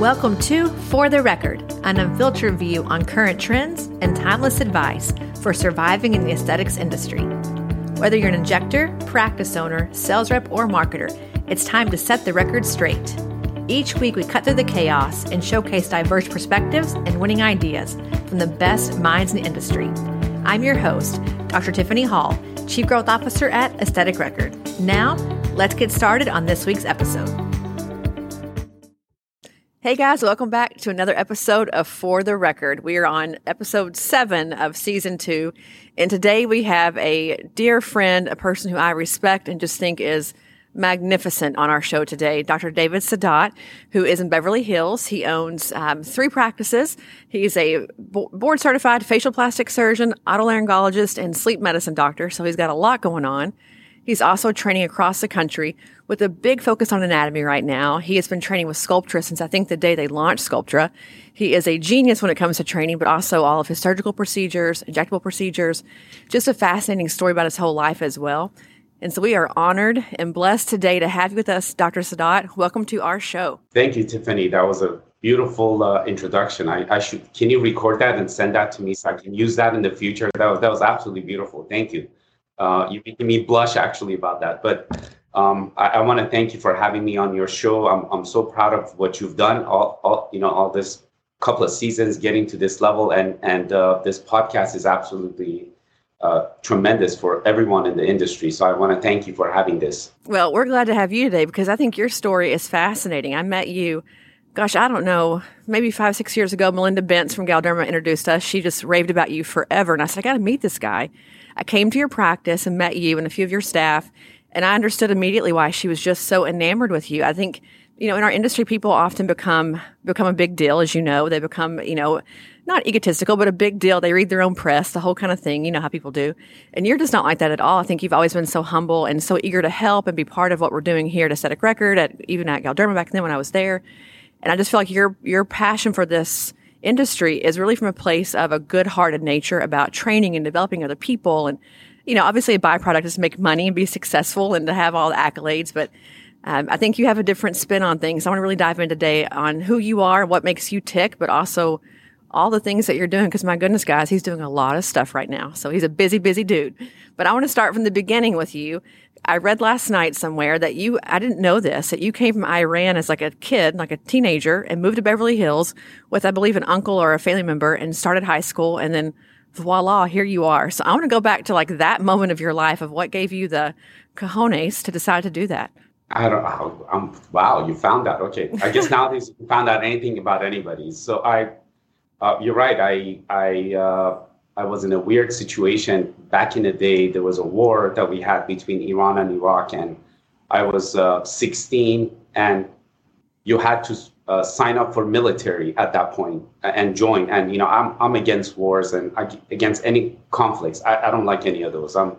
Welcome to For the Record, an unfiltered view on current trends and timeless advice for surviving in the aesthetics industry. Whether you're an injector, practice owner, sales rep, or marketer, it's time to set the record straight. Each week, we cut through the chaos and showcase diverse perspectives and winning ideas from the best minds in the industry. I'm your host, Dr. Tiffany Hall, Chief Growth Officer at Aesthetic Record. Now, let's get started on this week's episode. Hey guys, welcome back to another episode of For the Record. We are on episode seven of season two. And today we have a dear friend, a person who I respect and just think is magnificent on our show today, Dr. David Saadat, who is in Beverly Hills. He owns um, three practices. He's a board certified facial plastic surgeon, otolaryngologist, and sleep medicine doctor. So he's got a lot going on. He's also training across the country with a big focus on anatomy right now. He has been training with Sculptra since I think the day they launched Sculptra. He is a genius when it comes to training, but also all of his surgical procedures, injectable procedures. Just a fascinating story about his whole life as well. And so we are honored and blessed today to have you with us, Dr. Saadat. Welcome to our show. Thank you, Tiffany. That was a beautiful uh, introduction. I, I, should can you record that and send that to me so I can use that in the future? That was that was absolutely beautiful. Thank you. Uh, you making me blush actually about that. But um, I, I want to thank you for having me on your show. I'm, I'm so proud of what you've done. All, all you know, all this couple of seasons getting to this level, and and uh, this podcast is absolutely uh, tremendous for everyone in the industry. So I want to thank you for having this. Well, we're glad to have you today because I think your story is fascinating. I met you gosh, I don't know, maybe five, six years ago, Melinda Bentz from Galderma introduced us. She just raved about you forever. And I said, I got to meet this guy. I came to your practice and met you and a few of your staff, and I understood immediately why she was just so enamored with you. I think, you know, in our industry, people often become become a big deal, as you know. They become, you know, not egotistical, but a big deal. They read their own press, the whole kind of thing. You know how people do. And you're just not like that at all. I think you've always been so humble and so eager to help and be part of what we're doing here at Aesthetic Record, at even at Galderma back then when I was there. And I just feel like your your passion for this industry is really from a place of a good-hearted nature about training and developing other people. And you know obviously a byproduct is to make money and be successful and to have all the accolades. But um, i think you have a different spin on things. I want to really dive in today on who you are what makes you tick but also all the things that you're doing. Because my goodness guys he's doing a lot of stuff right now. So he's a busy busy dude. But i want to start from the beginning with you I read last night somewhere that you, I didn't know this, that you came from Iran as like a kid, like a teenager, and moved to Beverly Hills with, I believe, an uncle or a family member and started high school. And then voila, here you are. So I want to go back to like that moment of your life of what gave you the cojones to decide to do that. I don't know. I'm, wow, you found that. Okay. I guess nowadays you found out anything about anybody. So I, uh, you're right. I, I, uh, I was in a weird situation back in the day. There was a war that we had between Iran and Iraq, and I was uh, 16, and you had to uh, sign up for military at that point and join. And you know, I'm I'm against wars and against any conflicts. I, I don't like any of those. I'm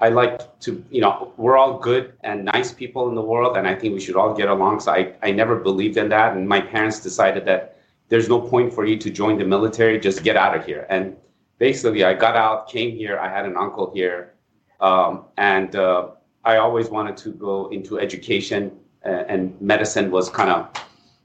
I like to, you know, we're all good and nice people in the world, and I think we should all get along. So I, I never believed in that, and my parents decided that there's no point for you to join the military. Just get out of here. And basically, I got out, came here. I had an uncle here, um, and uh, I always wanted to go into education, uh, and medicine was kind of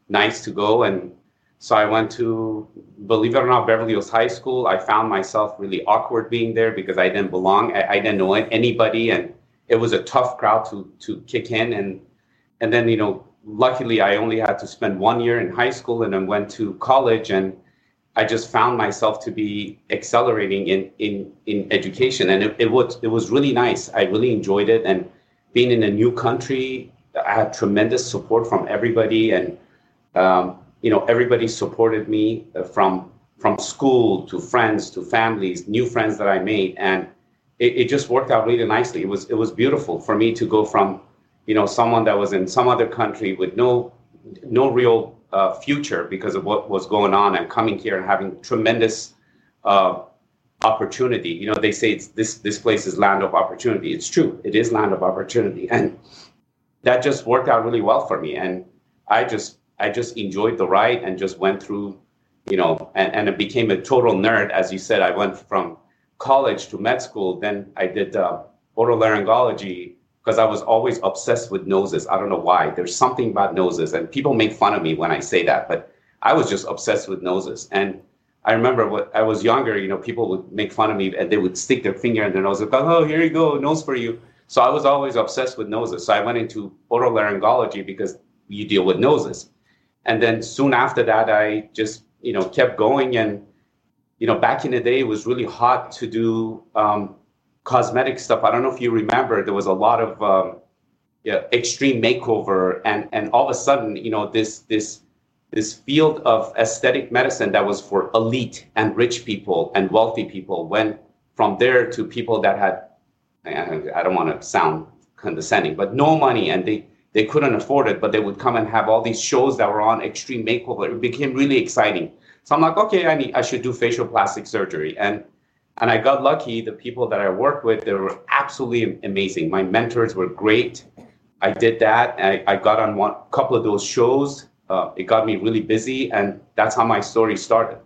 nice to go. And so I went to, believe it or not, Beverly Hills High School. I found myself really awkward being there because I didn't belong. I, I didn't know anybody, and it was a tough crowd to to kick in. And and then you know, luckily, I only had to spend one year in high school, and then went to college and I just found myself to be accelerating in in in education, and it, it was it was really nice. I really enjoyed it, and being in a new country, I had tremendous support from everybody, and um, you know everybody supported me uh, from from school to friends to families, new friends that I made, and it, it just worked out really nicely. It was it was beautiful for me to go from you know someone that was in some other country with no no real uh, future because of what was going on and coming here and having tremendous uh, opportunity. You know, they say it's this this place is land of opportunity. It's true. It is land of opportunity, and that just worked out really well for me. And I just I just enjoyed the ride and just went through, you know, and, and it became a total nerd. As you said, I went from college to med school. Then I did uh, otolaryngology because I was always obsessed with noses. I don't know why. There's something about noses, and people make fun of me when I say that, but I was just obsessed with noses. And I remember when I was younger, you know, people would make fun of me and they would stick their finger in their nose and go, "Oh, here you go, nose for you." So I was always obsessed with noses. So I went into otolaryngology because you deal with noses. And then soon after that, I just you know kept going and you know back in the day it was really hot to do um, cosmetic stuff. I don't know if you remember, there was a lot of um, yeah, extreme makeover, and and all of a sudden, you know, this this this field of aesthetic medicine that was for elite and rich people and wealthy people went from there to people that had I don't want to sound condescending, but no money and they they couldn't afford it, but they would come and have all these shows that were on extreme makeover. It became really exciting. So I'm like, okay, I need I should do facial plastic surgery and and I got lucky. The people that I worked with, they were absolutely amazing. My mentors were great. I did that. I, I got on one couple of those shows. Uh, it got me really busy, and that's how my story started.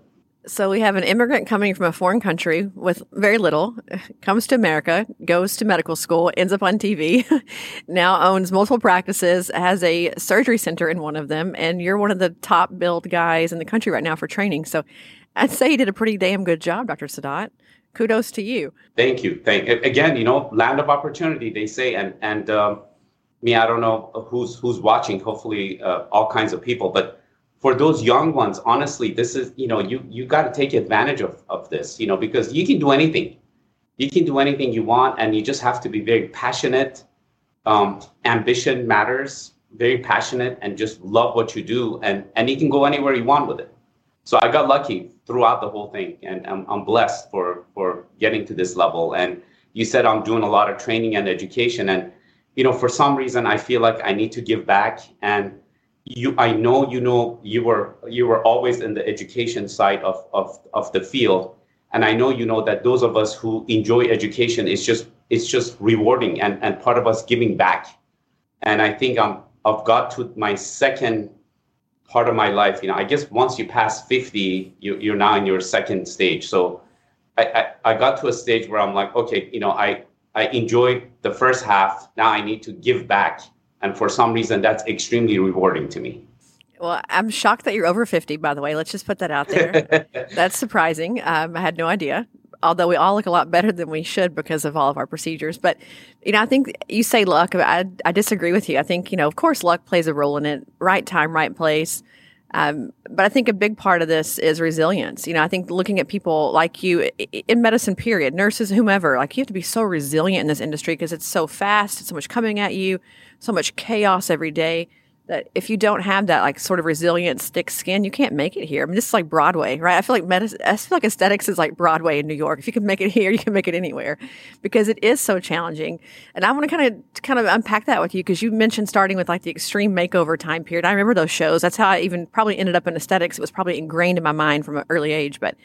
So we have an immigrant coming from a foreign country with very little, comes to America, goes to medical school, ends up on TV, now owns multiple practices, has a surgery center in one of them, and you're one of the top billed guys in the country right now for training. So I'd say you did a pretty damn good job, Dr. Saadat kudos to you. Thank you. Thank again. You know, land of opportunity. They say, and and um, me, I don't know who's who's watching. Hopefully, uh, all kinds of people. But for those young ones, honestly, this is you know you you got to take advantage of of this. You know, because you can do anything. You can do anything you want, and you just have to be very passionate. Um, ambition matters. Very passionate, and just love what you do, and and you can go anywhere you want with it. So I got lucky throughout the whole thing, and I'm, I'm blessed for for getting to this level. And you said I'm doing a lot of training and education, and you know, for some reason, I feel like I need to give back. And you, I know you know you were you were always in the education side of of of the field, and I know you know that those of us who enjoy education is just it's just rewarding and and part of us giving back. And I think I'm I've got to my second part of my life. You know, I guess once you pass 50, you, you're now in your second stage. So I, I, I got to a stage where I'm like, okay, you know, I, I enjoyed the first half. Now I need to give back. And for some reason, that's extremely rewarding to me. Well, I'm shocked that you're over 50, by the way. Let's just put that out there. that's surprising. Um, I had no idea although we all look a lot better than we should because of all of our procedures. But, you know, I think you say luck. I, I disagree with you. I think, you know, of course, luck plays a role in it. Right time, right place. Um, but I think a big part of this is resilience. You know, I think looking at people like you in medicine, period, nurses, whomever, like you have to be so resilient in this industry because it's so fast, it's so much coming at you, so much chaos every day that if you don't have that like sort of resilient thick skin, you can't make it here. I mean, this is like Broadway, right? I feel like medicine, I feel like aesthetics is like Broadway in New York. If you can make it here, you can make it anywhere because it is so challenging. And I want to kind of kind of unpack that with you because you mentioned starting with like the extreme makeover time period. I remember those shows. That's how I even probably ended up in aesthetics. It was probably ingrained in my mind from an early age. But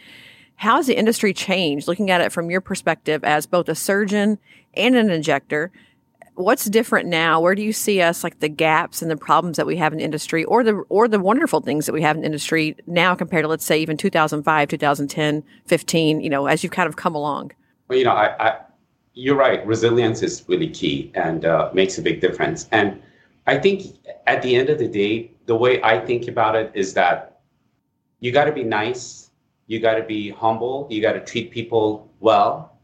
how has the industry changed? Looking at it from your perspective as both a surgeon and an injector what's different now? Where do you see us like the gaps and the problems that we have in industry or the or the wonderful things that we have in industry now compared to let's say even 2005, 2010, 15, you know, as you've kind of come along? Well, you know, I, I you're right. Resilience is really key and uh, makes a big difference. And I think at the end of the day, the way I think about it is that you got to be nice, you got to be humble, you got to treat people well,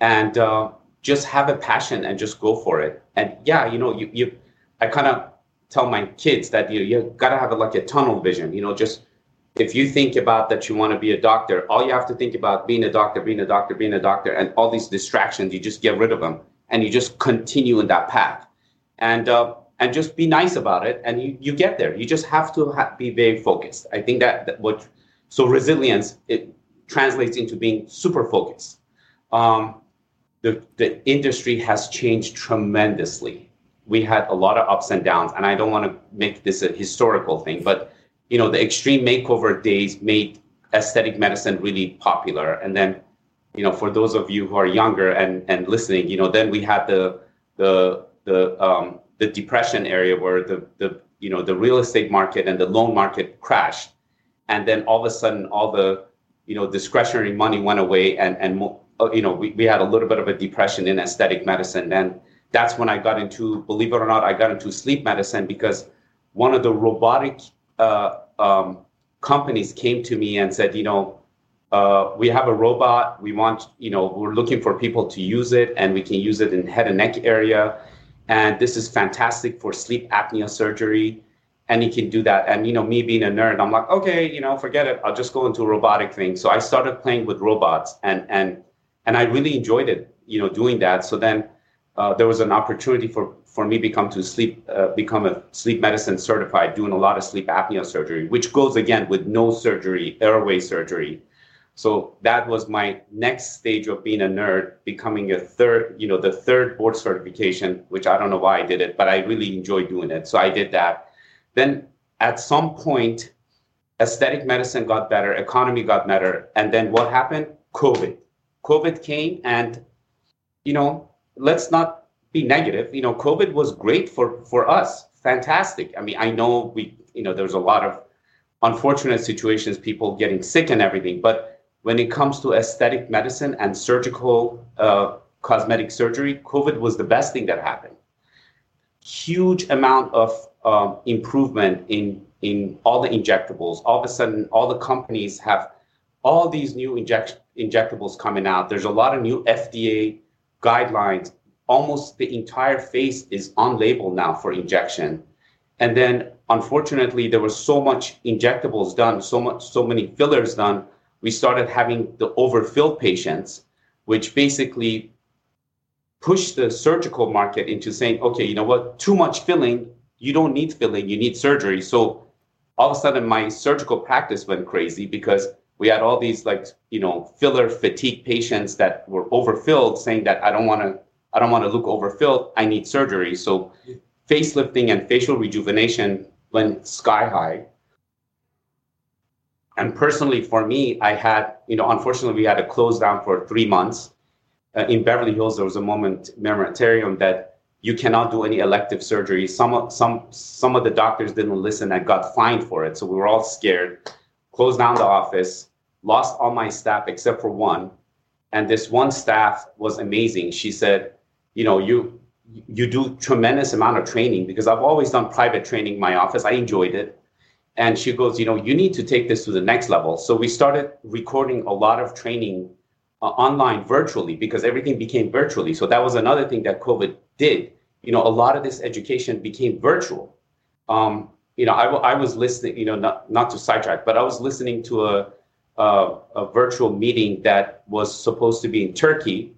and uh, just have a passion and just go for it. And yeah, you know, you, you I kind of tell my kids that you you gotta have a, like a tunnel vision. You know, just if you think about that you want to be a doctor, all you have to think about being a doctor, being a doctor, being a doctor, and all these distractions, you just get rid of them and you just continue in that path, and uh, and just be nice about it, and you you get there. You just have to ha- be very focused. I think that, that what so resilience it translates into being super focused. Um, the, the industry has changed tremendously. We had a lot of ups and downs, and I don't want to make this a historical thing, but you know, the extreme makeover days made aesthetic medicine really popular. And then, you know, for those of you who are younger and, and listening, you know, then we had the the the um, the depression area where the the you know the real estate market and the loan market crashed, and then all of a sudden all the you know discretionary money went away and and uh, you know, we, we had a little bit of a depression in aesthetic medicine. And that's when I got into, believe it or not, I got into sleep medicine because one of the robotic uh, um, companies came to me and said, you know, uh, we have a robot. We want, you know, we're looking for people to use it, and we can use it in head and neck area. And this is fantastic for sleep apnea surgery. And you can do that. And you know, me being a nerd, I'm like, okay, you know, forget it. I'll just go into a robotic thing. So I started playing with robots, and and and I really enjoyed it, you know, doing that. So then uh, there was an opportunity for for me become to sleep uh, become a sleep medicine certified, doing a lot of sleep apnea surgery, which goes again with no surgery, airway surgery so that was my next stage of being a nerd, becoming a third, you know, the third board certification, which I don't know why I did it, but I really enjoyed doing it. So I did that. Then at some point, aesthetic medicine got better, economy got better. And then what happened? COVID. COVID came and, you know, let's not be negative. You know, COVID was great for, for us. Fantastic. I mean, I know we, you know, there's a lot of unfortunate situations, people getting sick and everything, but when it comes to aesthetic medicine and surgical uh, cosmetic surgery, COVID was the best thing that happened. Huge amount of um, improvement in in all the injectables. All of a sudden, all the companies have all these new inject- injectables coming out. There's a lot of new FDA guidelines. Almost the entire face is on label now for injection. And then, unfortunately, there was so much injectables done, so much, so many fillers done we started having the overfilled patients, which basically pushed the surgical market into saying, okay, you know what, too much filling, you don't need filling, you need surgery. So all of a sudden my surgical practice went crazy because we had all these like, you know, filler fatigue patients that were overfilled saying that I don't want to I don't want to look overfilled, I need surgery. So facelifting and facial rejuvenation went sky high. And personally, for me, I had, you know, unfortunately, we had to close down for three months. Uh, in Beverly Hills, there was a moment, momentarium, that you cannot do any elective surgery. Some, some, some of the doctors didn't listen and got fined for it. So we were all scared, closed down the office, lost all my staff except for one. And this one staff was amazing. She said, you know, you, you do tremendous amount of training because I've always done private training in my office. I enjoyed it and she goes you know you need to take this to the next level so we started recording a lot of training uh, online virtually because everything became virtually so that was another thing that covid did you know a lot of this education became virtual um, you know I, I was listening you know not, not to sidetrack but i was listening to a, a, a virtual meeting that was supposed to be in turkey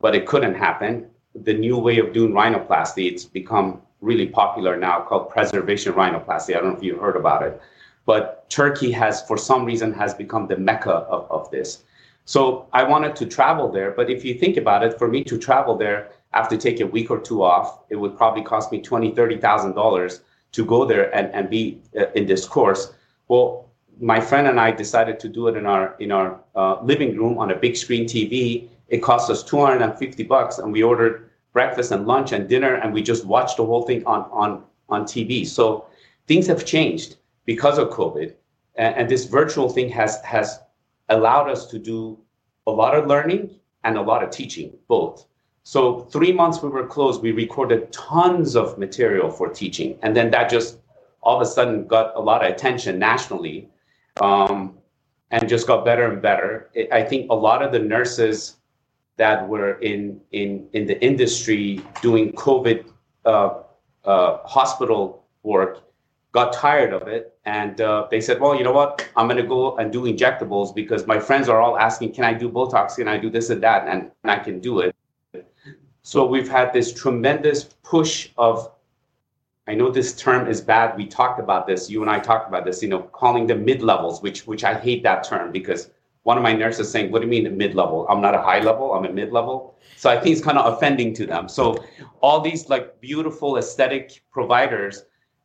but it couldn't happen the new way of doing rhinoplasty it's become really popular now called preservation rhinoplasty. I don't know if you've heard about it, but Turkey has, for some reason, has become the mecca of, of this. So I wanted to travel there, but if you think about it, for me to travel there, I have to take a week or two off. It would probably cost me twenty, thirty thousand dollars to go there and, and be uh, in this course. Well, my friend and I decided to do it in our in our uh, living room on a big screen TV. It cost us two hundred and fifty bucks, and we ordered breakfast and lunch and dinner, and we just watched the whole thing on on on TV. So things have changed because of COVID, and, and this virtual thing has has allowed us to do a lot of learning and a lot of teaching, both. So three months we were closed, we recorded tons of material for teaching, and then that just all of a sudden got a lot of attention nationally, um, and just got better and better. It, I think a lot of the nurses that were in in in the industry doing COVID uh, uh, hospital work got tired of it, and uh, they said, "Well, you know what? I'm going to go and do injectables because my friends are all asking, can I do Botox? Can I do this and that? And, and I can do it." So we've had this tremendous push of. I know this term is bad. We talked about this. You and I talked about this. You know, calling them mid levels, which which I hate that term because one of my nurses saying, What do you mean mid level? I'm not a high level, I'm a mid level. So I think it's kind of offending to them. So all these like beautiful aesthetic providers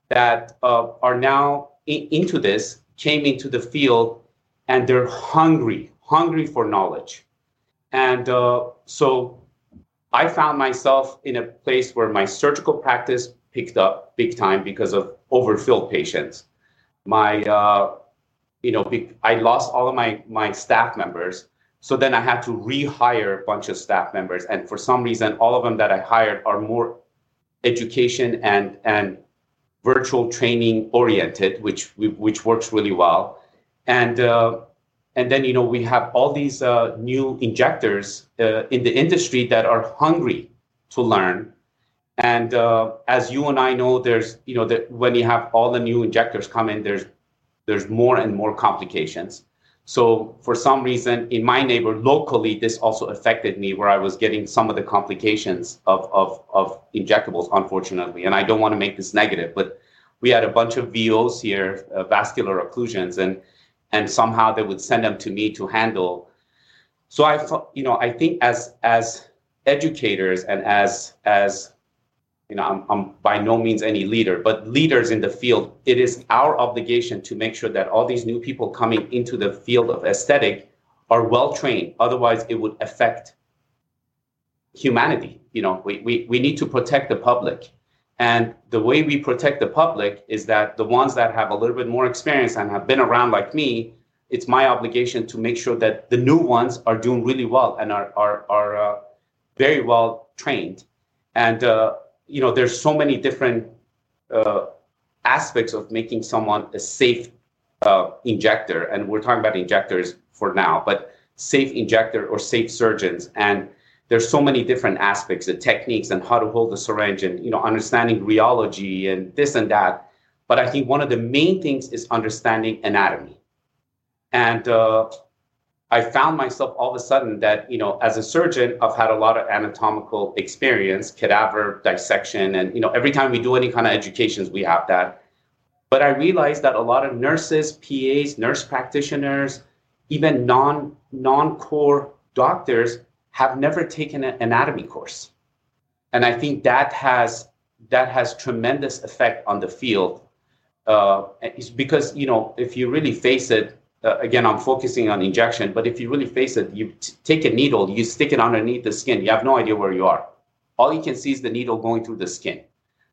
that uh, are now in, into this came into the field and they're hungry, hungry for knowledge. And uh, so I found myself in a place where my surgical practice picked up big time because of overfilled patients. My uh, you know, I lost all of my my staff members So then I had to rehire a bunch of staff members. And for some reason, all of them that I hired are more education and, and virtual training oriented, which, which works really well. And, uh, and then, you know, we have all these uh, new injectors uh, in the industry that are hungry to learn. And uh, as you and I know, there's, you know, that when you have all the new injectors come in, there's, there's more and more complications. So for some reason in my neighbor locally, this also affected me where I was getting some of the complications of, of, of injectables, unfortunately. And I don't want to make this negative, but we had a bunch of VOs here, uh, vascular occlusions, and and somehow they would send them to me to handle. So I, you know, I think as as educators and as as you know, I'm, I'm by no means any leader, but leaders in the field, it is our obligation to make sure that all these new people coming into the field of aesthetic are well trained. Otherwise, it would affect humanity. You know, we, we, we need to protect the public. And the way we protect the public is that the ones that have a little bit more experience and have been around like me, it's my obligation to make sure that the new ones are doing really well and are, are, are uh, very well trained. And uh, you know, there's so many different uh, aspects of making someone a safe uh, injector, and we're talking about injectors for now, but safe injector or safe surgeons, and there's so many different aspects, the techniques, and how to hold the syringe, and you know, understanding rheology and this and that. But I think one of the main things is understanding anatomy, and uh, I found myself all of a sudden that, you know, as a surgeon, I've had a lot of anatomical experience, cadaver dissection, and, you know, every time we do any kind of educations, we have that. But I realized that a lot of nurses, PAs, nurse practitioners, even non non core doctors have never taken an anatomy course, and I think that has that has tremendous effect on the field. Uh, because you know, if you really face it, uh, again, I'm focusing on injection, but if you really face it, you t- take a needle, you stick it underneath the skin, you have no idea where you are. All you can see is the needle going through the skin.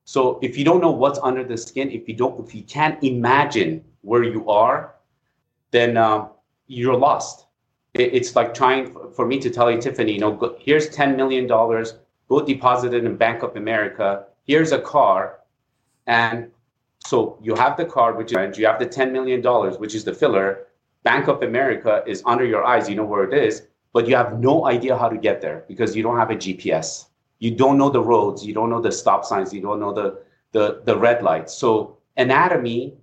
So if you don't know what's under the skin, if you don't, if you can't imagine where you are, then uh, you're lost. It, it's like trying for, me to tell you, Tiffany, you know, go, here's $10 million, go deposit it in Bank of America. Here's a car. And so you have the car, which is, you have the $10 million, which is the filler Bank of America is under your eyes, you know where it is, but you have no idea how to get there because you don't have a GPS. You don't know the roads, you don't know the stop signs, you don't know the the, the red lights. So anatomy,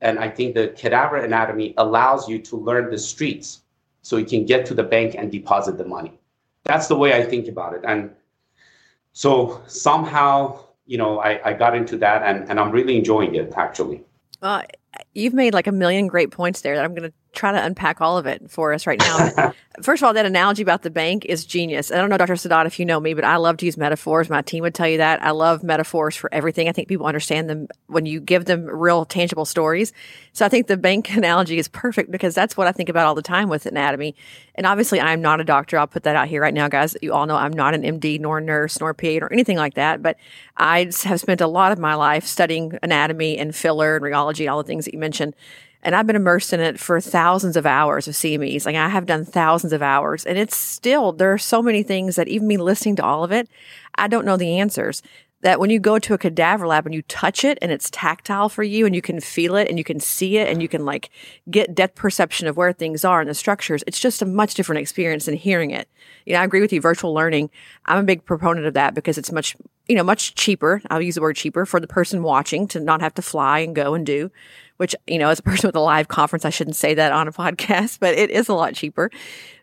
and I think the cadaver anatomy allows you to learn the streets so you can get to the bank and deposit the money. That's the way I think about it. And so somehow, you know, I, I got into that and, and I'm really enjoying it actually. Uh, you've made like a million great points there that I'm going to try to unpack all of it for us right now. First of all, that analogy about the bank is genius. I don't know, Dr. Saadat, if you know me, but I love to use metaphors. My team would tell you that. I love metaphors for everything. I think people understand them when you give them real, tangible stories. So I think the bank analogy is perfect because that's what I think about all the time with anatomy. And obviously, I'm not a doctor. I'll put that out here right now, guys. You all know I'm not an MD, nor nurse, nor PA, or anything like that. But I have spent a lot of my life studying anatomy and filler and rheology, all the things that you mentioned. And I've been immersed in it for thousands of hours of CMEs. Like I have done thousands of hours. And it's still, there are so many things that even me listening to all of it, I don't know the answers. That when you go to a cadaver lab and you touch it and it's tactile for you and you can feel it and you can see it and you can like get depth perception of where things are and the structures, it's just a much different experience than hearing it. You know, I agree with you, virtual learning. I'm a big proponent of that because it's much, you know, much cheaper. I'll use the word cheaper for the person watching to not have to fly and go and do which, you know, as a person with a live conference, I shouldn't say that on a podcast, but it is a lot cheaper.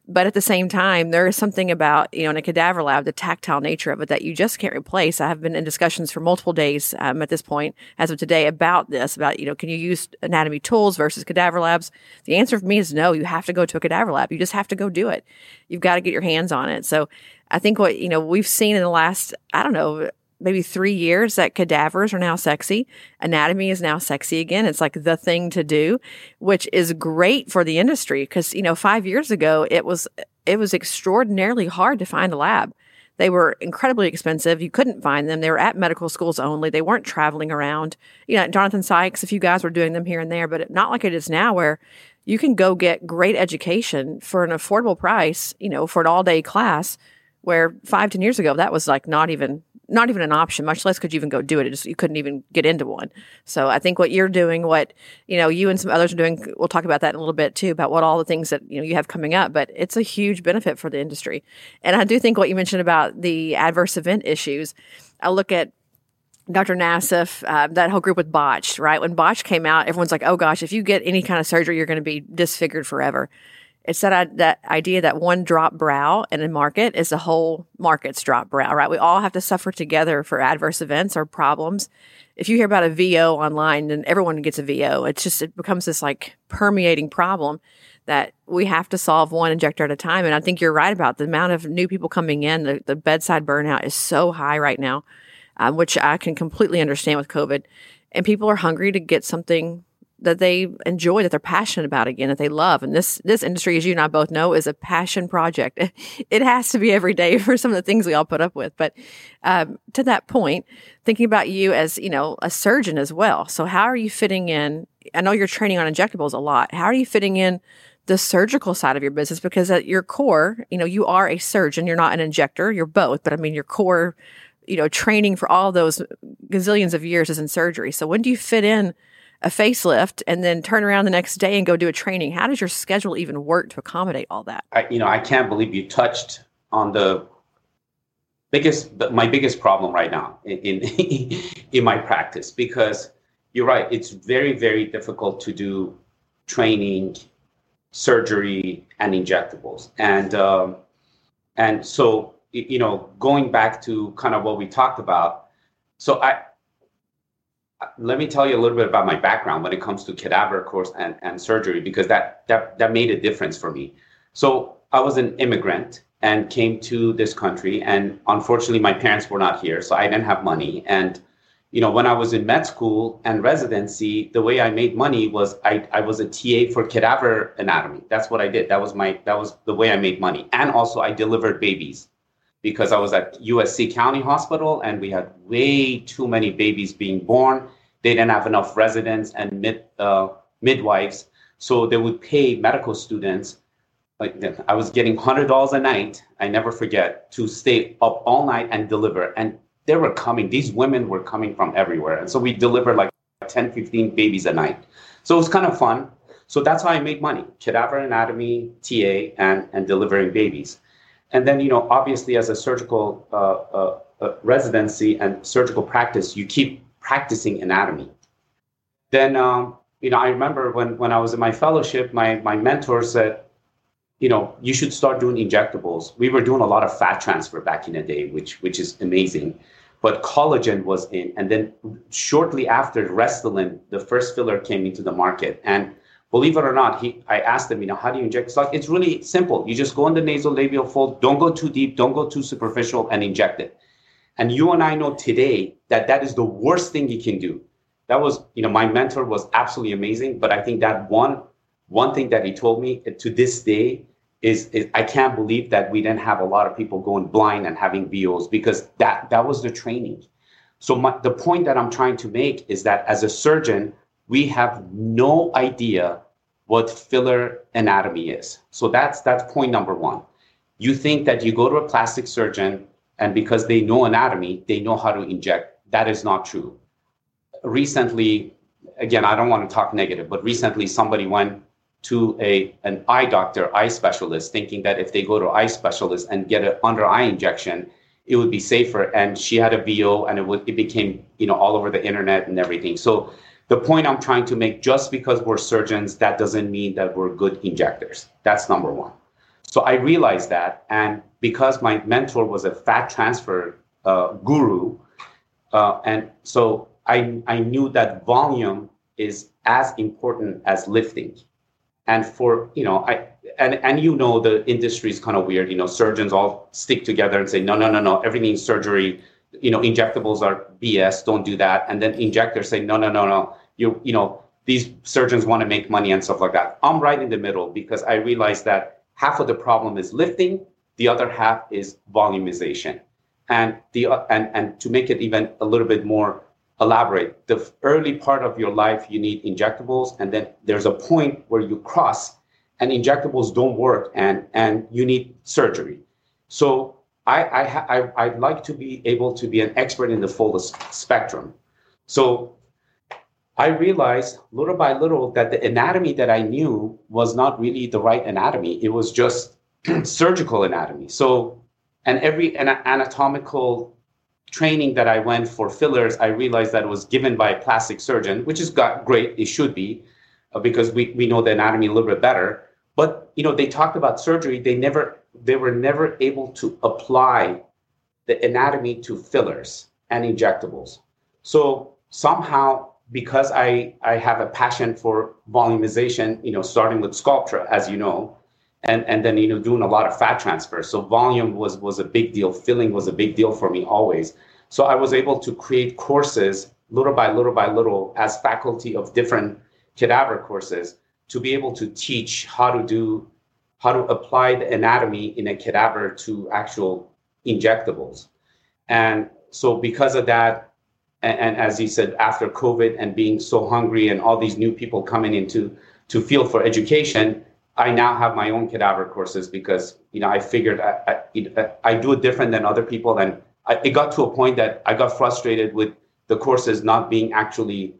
But at the same time, there is something about, you know, in a cadaver lab, the tactile nature of it that you just can't replace. I have been in discussions for multiple days um, at this point, as of today, about this, about, you know, can you use anatomy tools versus cadaver labs? The answer for me is no. You have to go to a cadaver lab. You just have to go do it. You've got to get your hands on it. So I think what, you know, we've seen in the last, I don't know, maybe three years that cadavers are now sexy. Anatomy is now sexy again. It's like the thing to do, which is great for the industry because, you know, five years ago, it was, it was extraordinarily hard to find a lab They were incredibly expensive. You couldn't find them. They were at medical schools only. They weren't traveling around. You know, Jonathan Sykes, a few guys were doing them here and there, but not like it is now where you can go get great education for an affordable price, you know, for an all day class where five, ten years ago, that was like not even not even an option, much less could you even go do it. it just, you couldn't even get into one. So I think what you're doing, what, you know, you and some others are doing, we'll talk about that in a little bit too, about what all the things that, you know, you have coming up, but it's a huge benefit for the industry. And I do think what you mentioned about the adverse event issues, I look at Dr. Nassif, uh, that whole group with botched, right? When botched came out, everyone's like, oh gosh, if you get any kind of surgery, you're going to be disfigured forever. It's that that idea that one drop brow in a market is the whole market's drop brow, right? We all have to suffer together for adverse events or problems. If you hear about a VO online, then everyone gets a VO. It's just it becomes this like permeating problem that we have to solve one injector at a time. And I think you're right about the amount of new people coming in. The, the bedside burnout is so high right now, um, which I can completely understand with COVID. And people are hungry to get something that they enjoy, that they're passionate about again, that they love. And this this industry, as you and I both know, is a passion project. It has to be every day for some of the things we all put up with. But um, to that point, thinking about you as you know a surgeon as well. So how are you fitting in? I know you're training on injectables a lot. How are you fitting in? the surgical side of your business because at your core, you know, you are a surgeon, you're not an injector, you're both, but I mean your core, you know, training for all those gazillions of years is in surgery. So when do you fit in a facelift and then turn around the next day and go do a training. How does your schedule even work to accommodate all that? I, you know, I can't believe you touched on the biggest, my biggest problem right now in, in, in my practice because you're right. It's very, very difficult to do training, surgery, and injectables. And, um, and so, you know, going back to kind of what we talked about, so I, let me tell you a little bit about my background when it comes to cadaver course and, and surgery because that, that that made a difference for me. So i was an immigrant and came to this country and unfortunately my parents were not here so i didn't have money. And you know when i was in med school and residency the way i made money was i, I was a ta for cadaver anatomy. That's what i did. That was my that was the way i made money. And also i delivered babies because I was at USC County Hospital and we had way too many babies being born. They didn't have enough residents and mid, uh, midwives. So they would pay medical students. Like I was getting $100 a night, I never forget, to stay up all night and deliver. And they were coming, these women were coming from everywhere. And so we delivered like 10, 15 babies a night. So it was kind of fun. So that's how I made money cadaver anatomy, TA, and, and delivering babies. And then, you know, obviously, as a surgical uh, uh, uh, residency and surgical practice, you keep practicing anatomy. Then, um, you know, I remember when when I was in my fellowship, my my mentor said, you know, you should start doing injectables. We were doing a lot of fat transfer back in the day, which which is amazing. But collagen was in, and then shortly after, Restylane, the first filler, came into the market, and believe it or not, he I asked him, you know, how do you inject? It's like it's really simple. You just go in the nasal labial fold, don't go too deep, don't go too superficial, and inject it. And you and I know today that that is the worst thing you can do. That was, you know, my mentor was absolutely amazing, but I think that one one thing that he told me to this day is, is I can't believe that we didn't have a lot of people going blind and having VOs because that that was the training. So my, the point that I'm trying to make is that as a surgeon, we have no idea what filler anatomy is. So that's that's point number one. You think that you go to a plastic surgeon and because they know anatomy, they know how to inject. That is not true. Recently, again, I don't want to talk negative, but recently somebody went to a an eye doctor, eye specialist, thinking that if they go to eye specialist and get an under eye injection, it would be safer. And she had a VO, and it would it became you know all over the internet and everything. So the point I'm trying to make just because we're surgeons, that doesn't mean that we're good injectors. That's number one. So I realized that. And because my mentor was a fat transfer uh, guru, uh, and so I, I knew that volume is as important as lifting. And for, you know, I, and, and you know, the industry is kind of weird. You know, surgeons all stick together and say, no, no, no, no, everything is surgery you know, injectables are BS, don't do that. And then injectors say, no, no, no, no, you, you know, these surgeons want to make money and stuff like that. I'm right in the middle because I realize that half of the problem is lifting The other half is volumization. And the uh, and and to make it even a little bit more elaborate, the early part of your life you need injectables, and then there's a point where you cross, and injectables don't work, and and you need surgery. So I I, I I'd like to be able to be an expert in the full spectrum. So I realized little by little that the anatomy that I knew was not really the right anatomy. It was just surgical anatomy. So, and every anatomical training that I went for fillers, I realized that was given by a plastic surgeon, which is got great. It should be uh, because we, we know the anatomy a little bit better. But you know, they talked about surgery. They never they were never able to apply the anatomy to fillers and injectables. So somehow because I, I have a passion for volumization, you know, starting with Sculptra, as you know, and, and then, you know, doing a lot of fat transfer. So volume was, was a big deal. Filling was a big deal for me always. So I was able to create courses little by little by little as faculty of different cadaver courses to be able to teach how to do, how to apply the anatomy in a cadaver to actual injectables. And so because of that, and, and, as he said, after COVID and being so hungry and all these new people coming into to field for education, I now have my own cadaver courses because you know I figured I, I, uh, I do it different than other people, and I, it got to a point that I got frustrated with the courses not being actually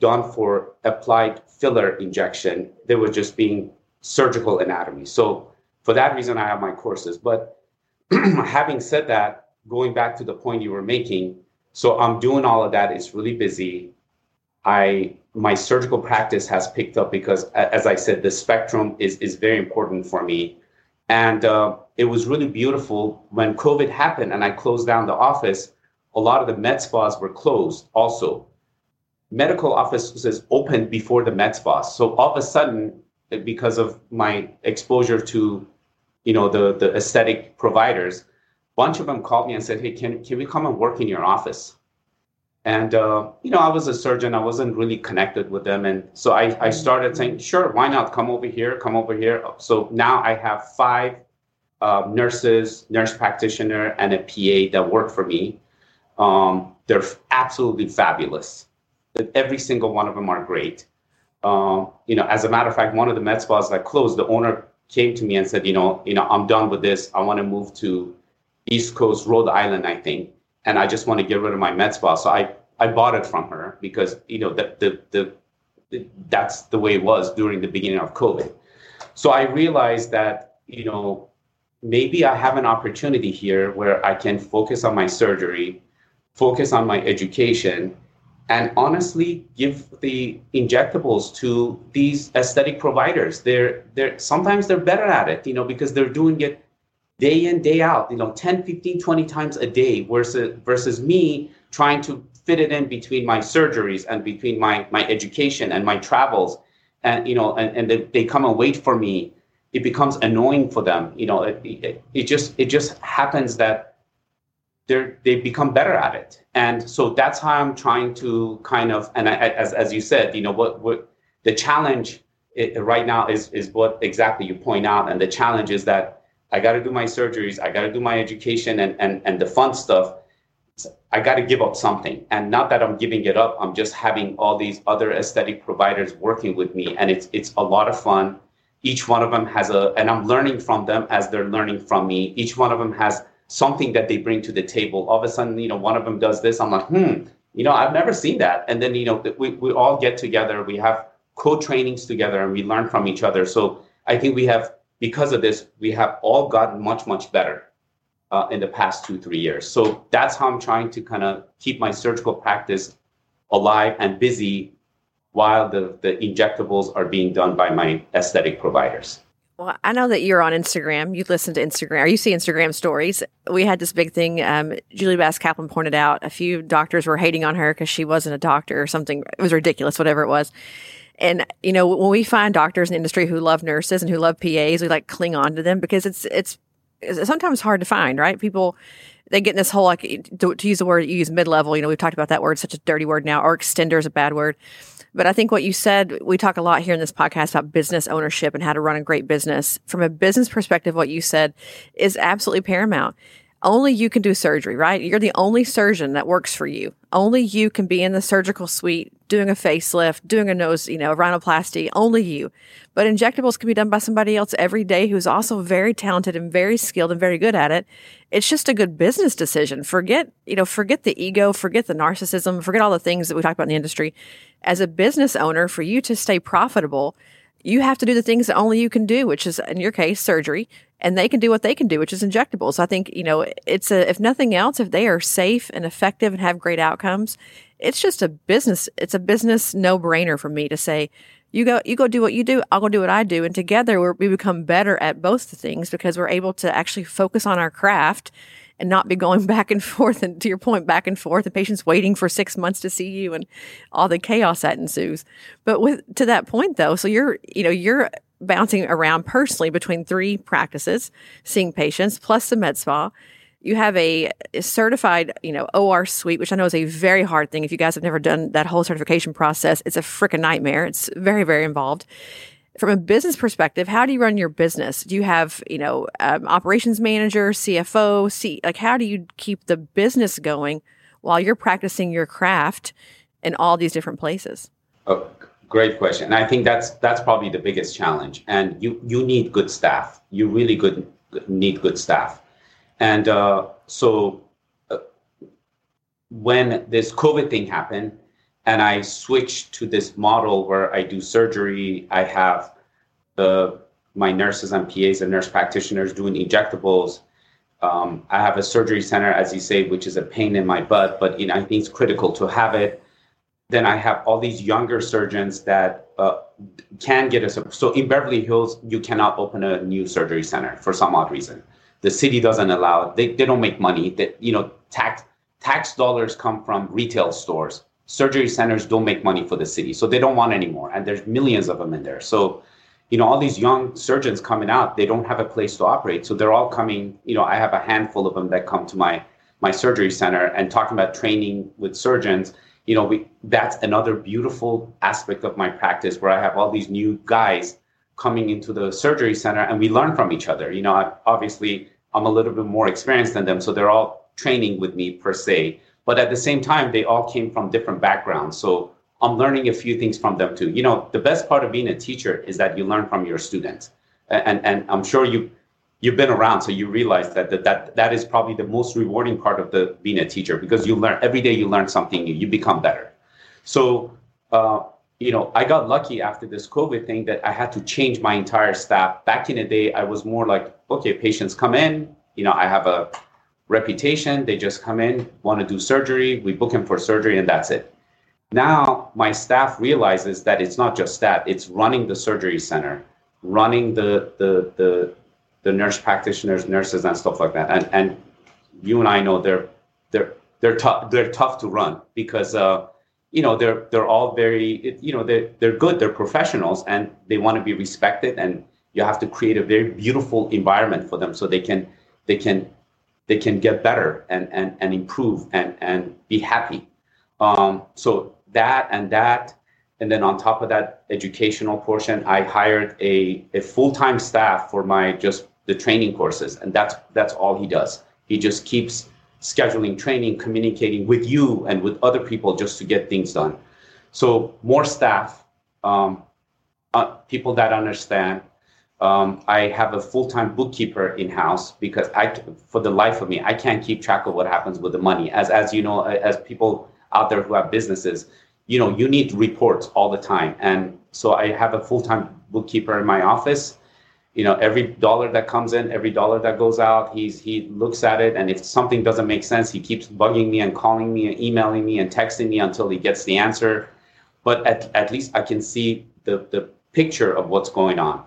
done for applied filler injection. They were just being surgical anatomy. So for that reason, I have my courses. But having said that, going back to the point you were making, so I'm doing all of that. It's really busy. I my surgical practice has picked up because, as I said, the spectrum is is very important for me. And uh, it was really beautiful when COVID happened and I closed down the office. A lot of the med spas were closed. Also, medical offices opened before the med spas. So all of a sudden, because of my exposure to, you know, the the aesthetic providers, bunch of them called me and said, "Hey, can can we come and work in your office?" And uh, you know, I was a surgeon. I wasn't really connected with them, and so I, I started saying, "Sure, why not? Come over here. Come over here." So now I have five uh, nurses, nurse practitioner, and a PA that work for me. Um, they're absolutely fabulous. Every single one of them are great. Um, you know, as a matter of fact, one of the med spas that closed, the owner came to me and said, "You know, you know, I'm done with this. I want to move to East Coast, Rhode Island, I think, and I just want to get rid of my med spa. So I I bought it from her because you know the the the, the that's the way it was during the beginning of COVID. So I realized that you know maybe I have an opportunity here where I can focus on my surgery, focus on my education, and honestly give the injectables to these aesthetic providers. They're they're sometimes they're better at it, you know, because they're doing it day in day out you know 10 15 20 times a day versus versus me trying to fit it in between my surgeries and between my my education and my travels. And you know and, and they, they come and wait for me. It becomes annoying for them you know it, it, it just it just happens that they're they become better at it. And so that's how i'm trying to kind of and I, as, as you said you know what what the challenge right now is is what exactly you point out. And the challenge is that I got to do my surgeries. I got to do my education and, and, and the fun stuff. I got to give up something. And not that I'm giving it up. I'm just having all these other aesthetic providers working with me. And it's, it's a lot of fun. Each one of them has a, and I'm learning from them as they're learning from me. Each one of them has something that they bring to the table. All of a sudden, you know, one of them does this. I'm like, hmm, you know, I've never seen that. And then, you know, we, we all get together. We have co-trainings together and we learn from each other. So I think we have because of this, we have all gotten much, much better uh, in the past two, three years. So that's how I'm trying to kind of keep my surgical practice alive and busy while the, the injectables are being done by my aesthetic providers. Well, I know that you're on Instagram. You listen to Instagram, or you see Instagram stories. We had this big thing. Um, Julie Bass Kaplan pointed out a few doctors were hating on her because she wasn't a doctor or something. It was ridiculous, whatever it was. And you know, when we find doctors in industry who love nurses and who love PAs, we like cling on to them because it's it's, it's sometimes hard to find, right? People they get in this whole like to, to use the word you use mid level. You know, we've talked about that word, such a dirty word now, or extender is a bad word. But I think what you said, we talk a lot here in this podcast about business ownership and how to run a great business. From a business perspective, what you said is absolutely paramount only you can do surgery, right? You're the only surgeon that works for you. Only you can be in the surgical suite doing a facelift, doing a nose, you know, rhinoplasty, only you. But injectables can be done by somebody else every day who's also very talented and very skilled and very good at it. It's just a good business decision. Forget, you know, forget the ego, forget the narcissism, forget all the things that we talk about in the industry. As a business owner, for you to stay profitable, you have to do the things that only you can do, which is in your case, surgery, and they can do what they can do, which is injectables. I think, you know, it's a, if nothing else, if they are safe and effective and have great outcomes, it's just a business, it's a business no brainer for me to say, you go, you go do what you do. I'll go do what I do. And together we become better at both the things because we're able to actually focus on our craft and not be going back and forth and to your point back and forth and patients waiting for six months to see you and all the chaos that ensues but with to that point though so you're you know you're bouncing around personally between three practices seeing patients plus the med spa you have a certified, you know, OR suite, which I know is a very hard thing. If you guys have never done that whole certification process, it's a freaking nightmare. It's very, very involved from a business perspective, how do you run your business? Do you have, you know, um, operations manager, CFO, C, like how do you keep the business going while you're practicing your craft in all these different places? Oh, great question. And I think that's that's probably the biggest challenge. And you you need good staff. You really good need good staff. And uh, so uh, when this COVID thing happened, and I switched to this model where I do surgery. I have the my nurses and PAs and nurse practitioners doing injectables. Um, I have a surgery center, as you say, which is a pain in my butt, but you know, I think it's critical to have it. Then I have all these younger surgeons that uh, can get us. So in Beverly Hills, you cannot open a new surgery center for some odd reason. The city doesn't allow it. They, they don't make money. That you know, tax tax dollars come from retail stores surgery centers don't make money for the city, so they don't want anymore. And there's millions of them in there. So, you know, all these young surgeons coming out, they don't have a place to operate. So they're all coming. You know, I have a handful of them that come to my my surgery center and talking about training with surgeons. You know, we that's another beautiful aspect of my practice where I have all these new guys coming into the surgery center and we learn from each other. You know, I, obviously I'm a little bit more experienced than them, so they're all training with me per se but at the same time, they all came from different backgrounds. So I'm learning a few things from them too. You know, the best part of being a teacher is that you learn from your students. And, and I'm sure you, you've been around, so you realize that, that that that is probably the most rewarding part of the being a teacher because you learn every day you learn something new, you become better. So, uh, you know, I got lucky after this COVID thing that I had to change my entire staff. Back in the day, I was more like, okay, patients come in, you know, I have a reputation. They just come in, want to do surgery. We book them for surgery, and that's it. Now, my staff realizes that it's not just that; it's running the surgery center, running the the the, the nurse practitioners, nurses, and stuff like that. And and you and I know they're they're they're tough they're tough to run because uh, you know they're they're all very you know they're they're good they're professionals and they want to be respected and you have to create a very beautiful environment for them so they can they can they can get better and and, and improve and and be happy. Um, so that and that and then on top of that educational portion i hired a, a full-time staff for my just the training courses and that's that's all he does. He just keeps scheduling training communicating with you and with other people just to get things done. So more staff um, uh, people that understand um, I have a full-time bookkeeper in house because I, for the life of me, I can't keep track of what happens with the money. As as you know, as people out there who have businesses, you know, you need reports all the time, and so I have a full-time bookkeeper in my office. You know, every dollar that comes in, every dollar that goes out, he's he looks at it, and if something doesn't make sense, he keeps bugging me and calling me and emailing me and texting me until he gets the answer. But at at least I can see the the picture of what's going on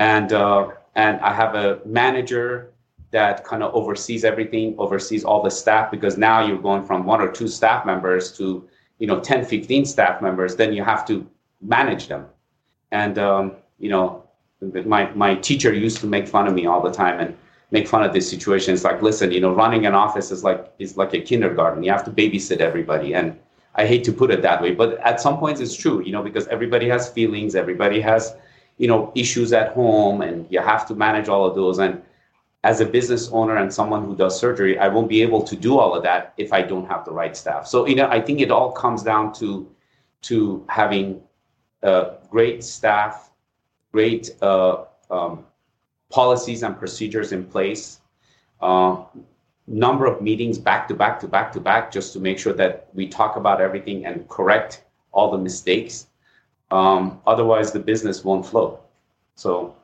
and uh, and I have a manager that kind of oversees everything, oversees all the staff because now you're going from one or two staff members to you know 10, 15 staff members. Then you have to manage them, and um, you know my my teacher used to make fun of me all the time and make fun of this situation. It's like, listen, you know, running an office is like is like a kindergarten. You have to babysit everybody, and I hate to put it that way, but at some points it's true, you know, because everybody has feelings, everybody has, you know, issues at home, and you have to manage all of those. And as a business owner and someone who does surgery, I won't be able to do all of that if I don't have the right staff. So, you know, I think it all comes down to to having great staff, great uh, um, policies and procedures in place, uh, number of meetings back to back to back to back, just to make sure that we talk about everything and correct all the mistakes. Um, otherwise, the business won't flow. So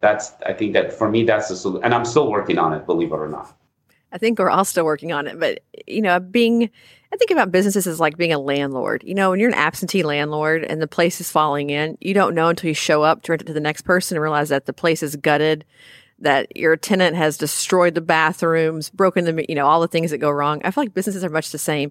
that's I think that for me that's the solution, and I'm still working on it, believe it or not. I think we're all still working on it, but you know, being I think about businesses as like being a landlord. You know, when you're an absentee landlord and the place is falling in, you don't know until you show up to rent it to the next person and realize that the place is gutted, that your tenant has destroyed the bathrooms, broken the, you know, all the things that go wrong. I feel like businesses are much the same.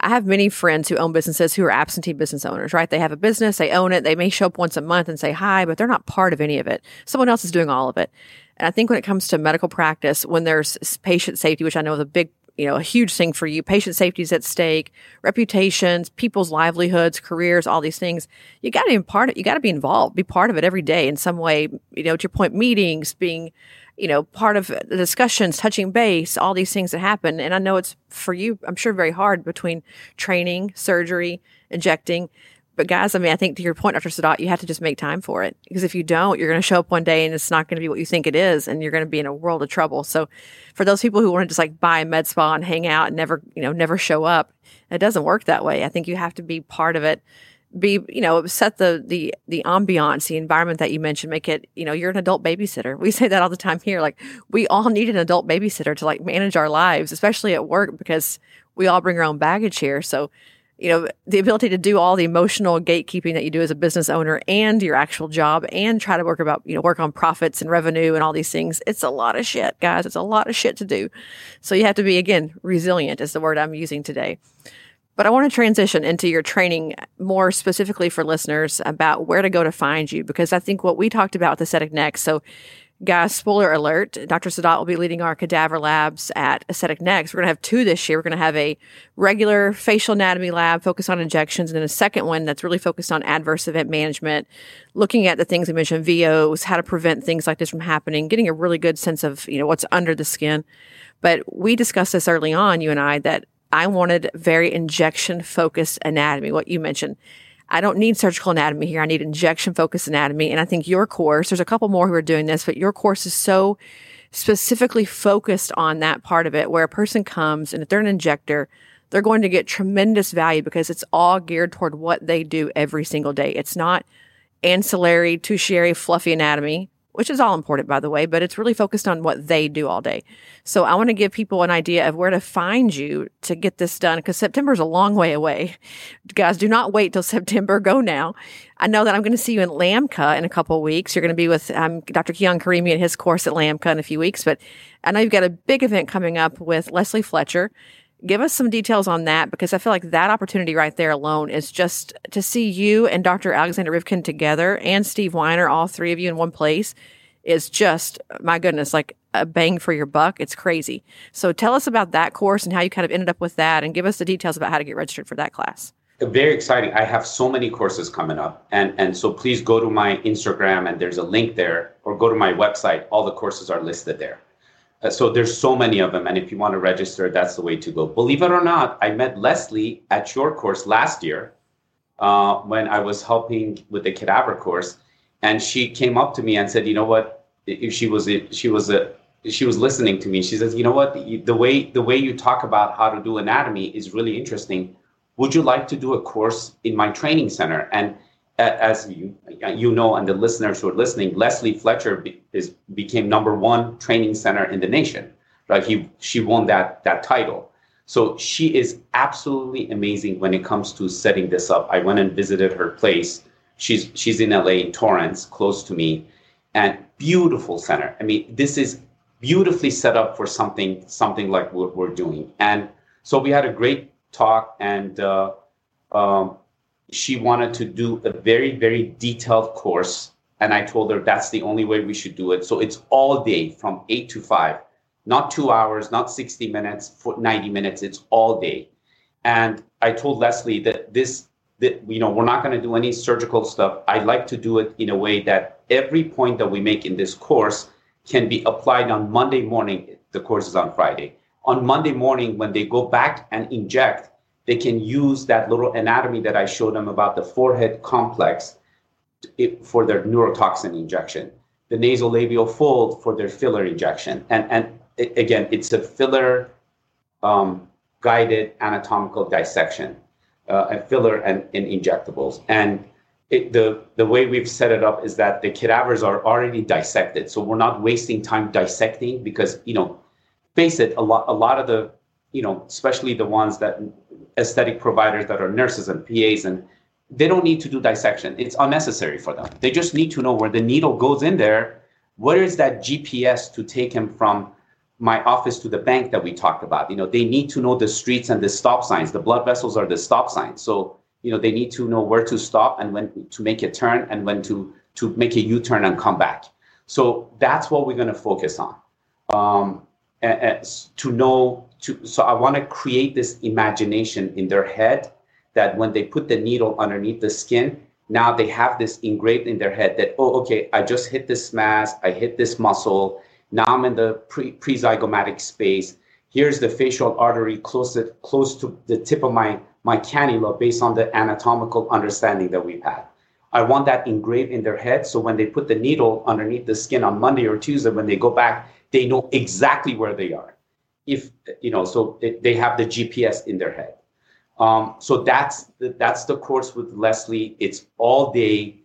I have many friends who own businesses who are absentee business owners, right? They have a business, they own it, they may show up once a month and say hi, but they're not part of any of it. Someone else is doing all of it. And I think when it comes to medical practice, when there's patient safety, which I know is a big, you know, a huge thing for you, patient safety is at stake, reputations, people's livelihoods, careers, all these things, you got to be part of, you got to be involved, be part of it every day in some way, you know, to your point, meetings, being, you know, part of the discussions, touching base, all these things that happen. And I know it's for you, I'm sure very hard between training, surgery, injecting. But guys, I mean, I think to your point, Dr. Saadat, you have to just make time for it because if you don't, you're going to show up one day and it's not going to be what you think it is, and you're going to be in a world of trouble. So, for those people who want to just like buy a med spa and hang out and never, you know, never show up, it doesn't work that way. I think you have to be part of it be you know set the the the ambiance the environment that you mentioned make it you know you're an adult babysitter. We say that all the time here. Like we all need an adult babysitter to like manage our lives especially at work because we all bring our own baggage here. So you know the ability to do all the emotional gatekeeping that you do as a business owner and your actual job and try to work about you know work on profits and revenue and all these things it's a lot of shit guys. It's a lot of shit to do. So you have to be again resilient is the word i'm using today but I want to transition into your training more specifically for listeners about where to go to find you, because I think what we talked about with Aesthetic Next. So, guys, spoiler alert, Dr. Saadat will be leading our cadaver labs at Aesthetic Next. We're going to have two this year. We're going to have a regular facial anatomy lab focused on injections, and then a second one that's really focused on adverse event management, looking at the things we mentioned, VOs, how to prevent things like this from happening, getting a really good sense of, you know, what's under the skin. But we discussed this early on, you and I, that I wanted very injection focused anatomy, what you mentioned. I don't need surgical anatomy here. I need injection focused anatomy. And I think your course, there's a couple more who are doing this, but your course is so specifically focused on that part of it where a person comes and if they're an injector, they're going to get tremendous value because it's all geared toward what they do every single day. It's not ancillary, tertiary, fluffy anatomy which is all important, by the way, but it's really focused on what they do all day. So I want to give people an idea of where to find you to get this done because September is a long way away. Guys, do not wait till September. Go now. I know that I'm going to see you in LAMCA in a couple weeks. You're going to be with um, Dr. Kian Karimi at his course at LAMCA in a few weeks, but I know you've got a big event coming up with Leslie Fletcher give us some details on that because I feel like that opportunity right there alone is just to see you and Dr. Alexander Rivkin together and Steve Weiner, all three of you in one place is just, my goodness, like a bang for your buck. It's crazy. So tell us about that course and how you kind of ended up with that and give us the details about how to get registered for that class. Very exciting. I have so many courses coming up. And, and so please go to my Instagram and there's a link there or go to my website. All the courses are listed there. Uh, so there's so many of them, and if you want to register, that's the way to go. Believe it or not, I met Leslie at your course last year uh, when I was helping with the cadaver course, and she came up to me and said, "You know what? If she was she was a she was listening to me. She says, "You know what? The way the way you talk about how to do anatomy is really interesting. Would you like to do a course in my training center?" And as you you know, and the listeners who are listening, Leslie Fletcher be, is became number one training center in the nation. Right? He she won that that title. So she is absolutely amazing when it comes to setting this up. I went and visited her place. She's she's in LA in Torrance, close to me, and beautiful center. I mean, this is beautifully set up for something something like what we're doing. And so we had a great talk, and uh, um, she wanted to do a very, very detailed course. And I told her that's the only way we should do it. So it's all day from eight to five, not two hours, not 60 minutes, for 90 minutes. It's all day. And I told Leslie that this that you know we're not going to do any surgical stuff. I like to do it in a way that every point that we make in this course can be applied on Monday morning. The course is on Friday. On Monday morning, when they go back and inject, they can use that little anatomy that I showed them about the forehead complex for their neurotoxin injection, the nasolabial fold for their filler injection. And, and again, it's a filler um, guided anatomical dissection, uh, a filler and, and injectables. And it, the the way we've set it up is that the cadavers are already dissected, so we're not wasting time dissecting because you know, face it, a lot a lot of the you know, especially the ones that aesthetic providers that are nurses and PAs and they don't need to do dissection. It's unnecessary for them. They just need to know where the needle goes in there. Where is that GPS to take him from my office to the bank that we talked about? You know, they need to know the streets and the stop signs. The blood vessels are the stop signs. So you know they need to know where to stop and when to make a turn and when to to make a u-turn and come back so that's what we're going to focus on um, and, and to know to so i want to create this imagination in their head that when they put the needle underneath the skin now they have this engraved in their head that oh okay i just hit this mass i hit this muscle now i'm in the pre prezygomatic space here's the facial artery close to, close to the tip of my my cannula based on the anatomical understanding that we've had. I want that engraved in their head so when they put the needle underneath the skin on Monday or Tuesday, when they go back, they know exactly where they are. If you know, so they have the GPS in their head. Um, so that's the, that's the course with Leslie. It's all day,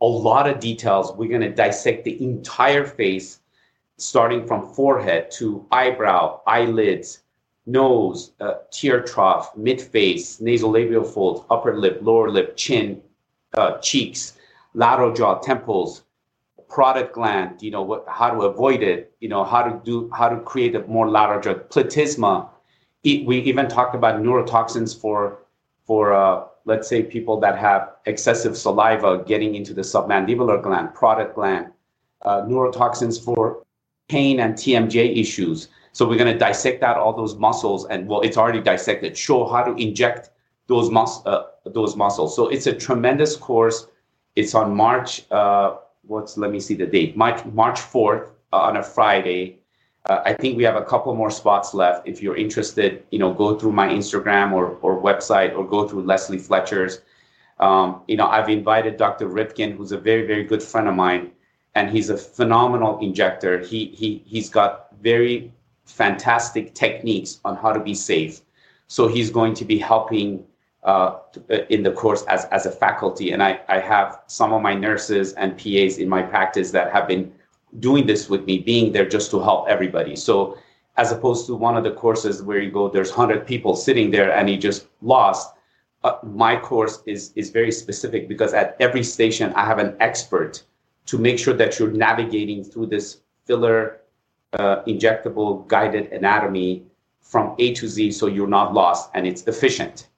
a lot of details. We're going to dissect the entire face, starting from forehead to eyebrow, eyelids, nose, uh, tear trough, mid face, nasolabial folds, upper lip, lower lip, chin, uh, cheeks, lateral jaw, temples, parotid gland, you know, what, how to avoid it, you know, how to do, how to create a more lateral jaw, platysma. We even talked about neurotoxins for, for uh, let's say people that have excessive saliva getting into the submandibular gland, parotid gland, uh, neurotoxins for pain and TMJ issues so we're going to dissect out all those muscles, and well, it's already dissected. Show how to inject those mus- uh, those muscles. So it's a tremendous course. It's on March. Uh, what's let me see the date. March March fourth uh, on a Friday. Uh, I think we have a couple more spots left. If you're interested, you know, go through my Instagram or or website or go through Leslie Fletcher's. Um, you know, I've invited Dr. Rivkin, who's a very very good friend of mine, and he's a phenomenal injector. He he he's got very fantastic techniques on how to be safe. So he's going to be helping uh, in the course as, as a faculty. And I, I have some of my nurses and PAs in my practice that have been doing this with me, being there just to help everybody. So as opposed to one of the courses where you go, there's 100 people sitting there and he just lost. Uh, my course is is very specific because at every station I have an expert to make sure that you're navigating through this filler uh, injectable guided anatomy from A to Z so you're not lost and it's efficient.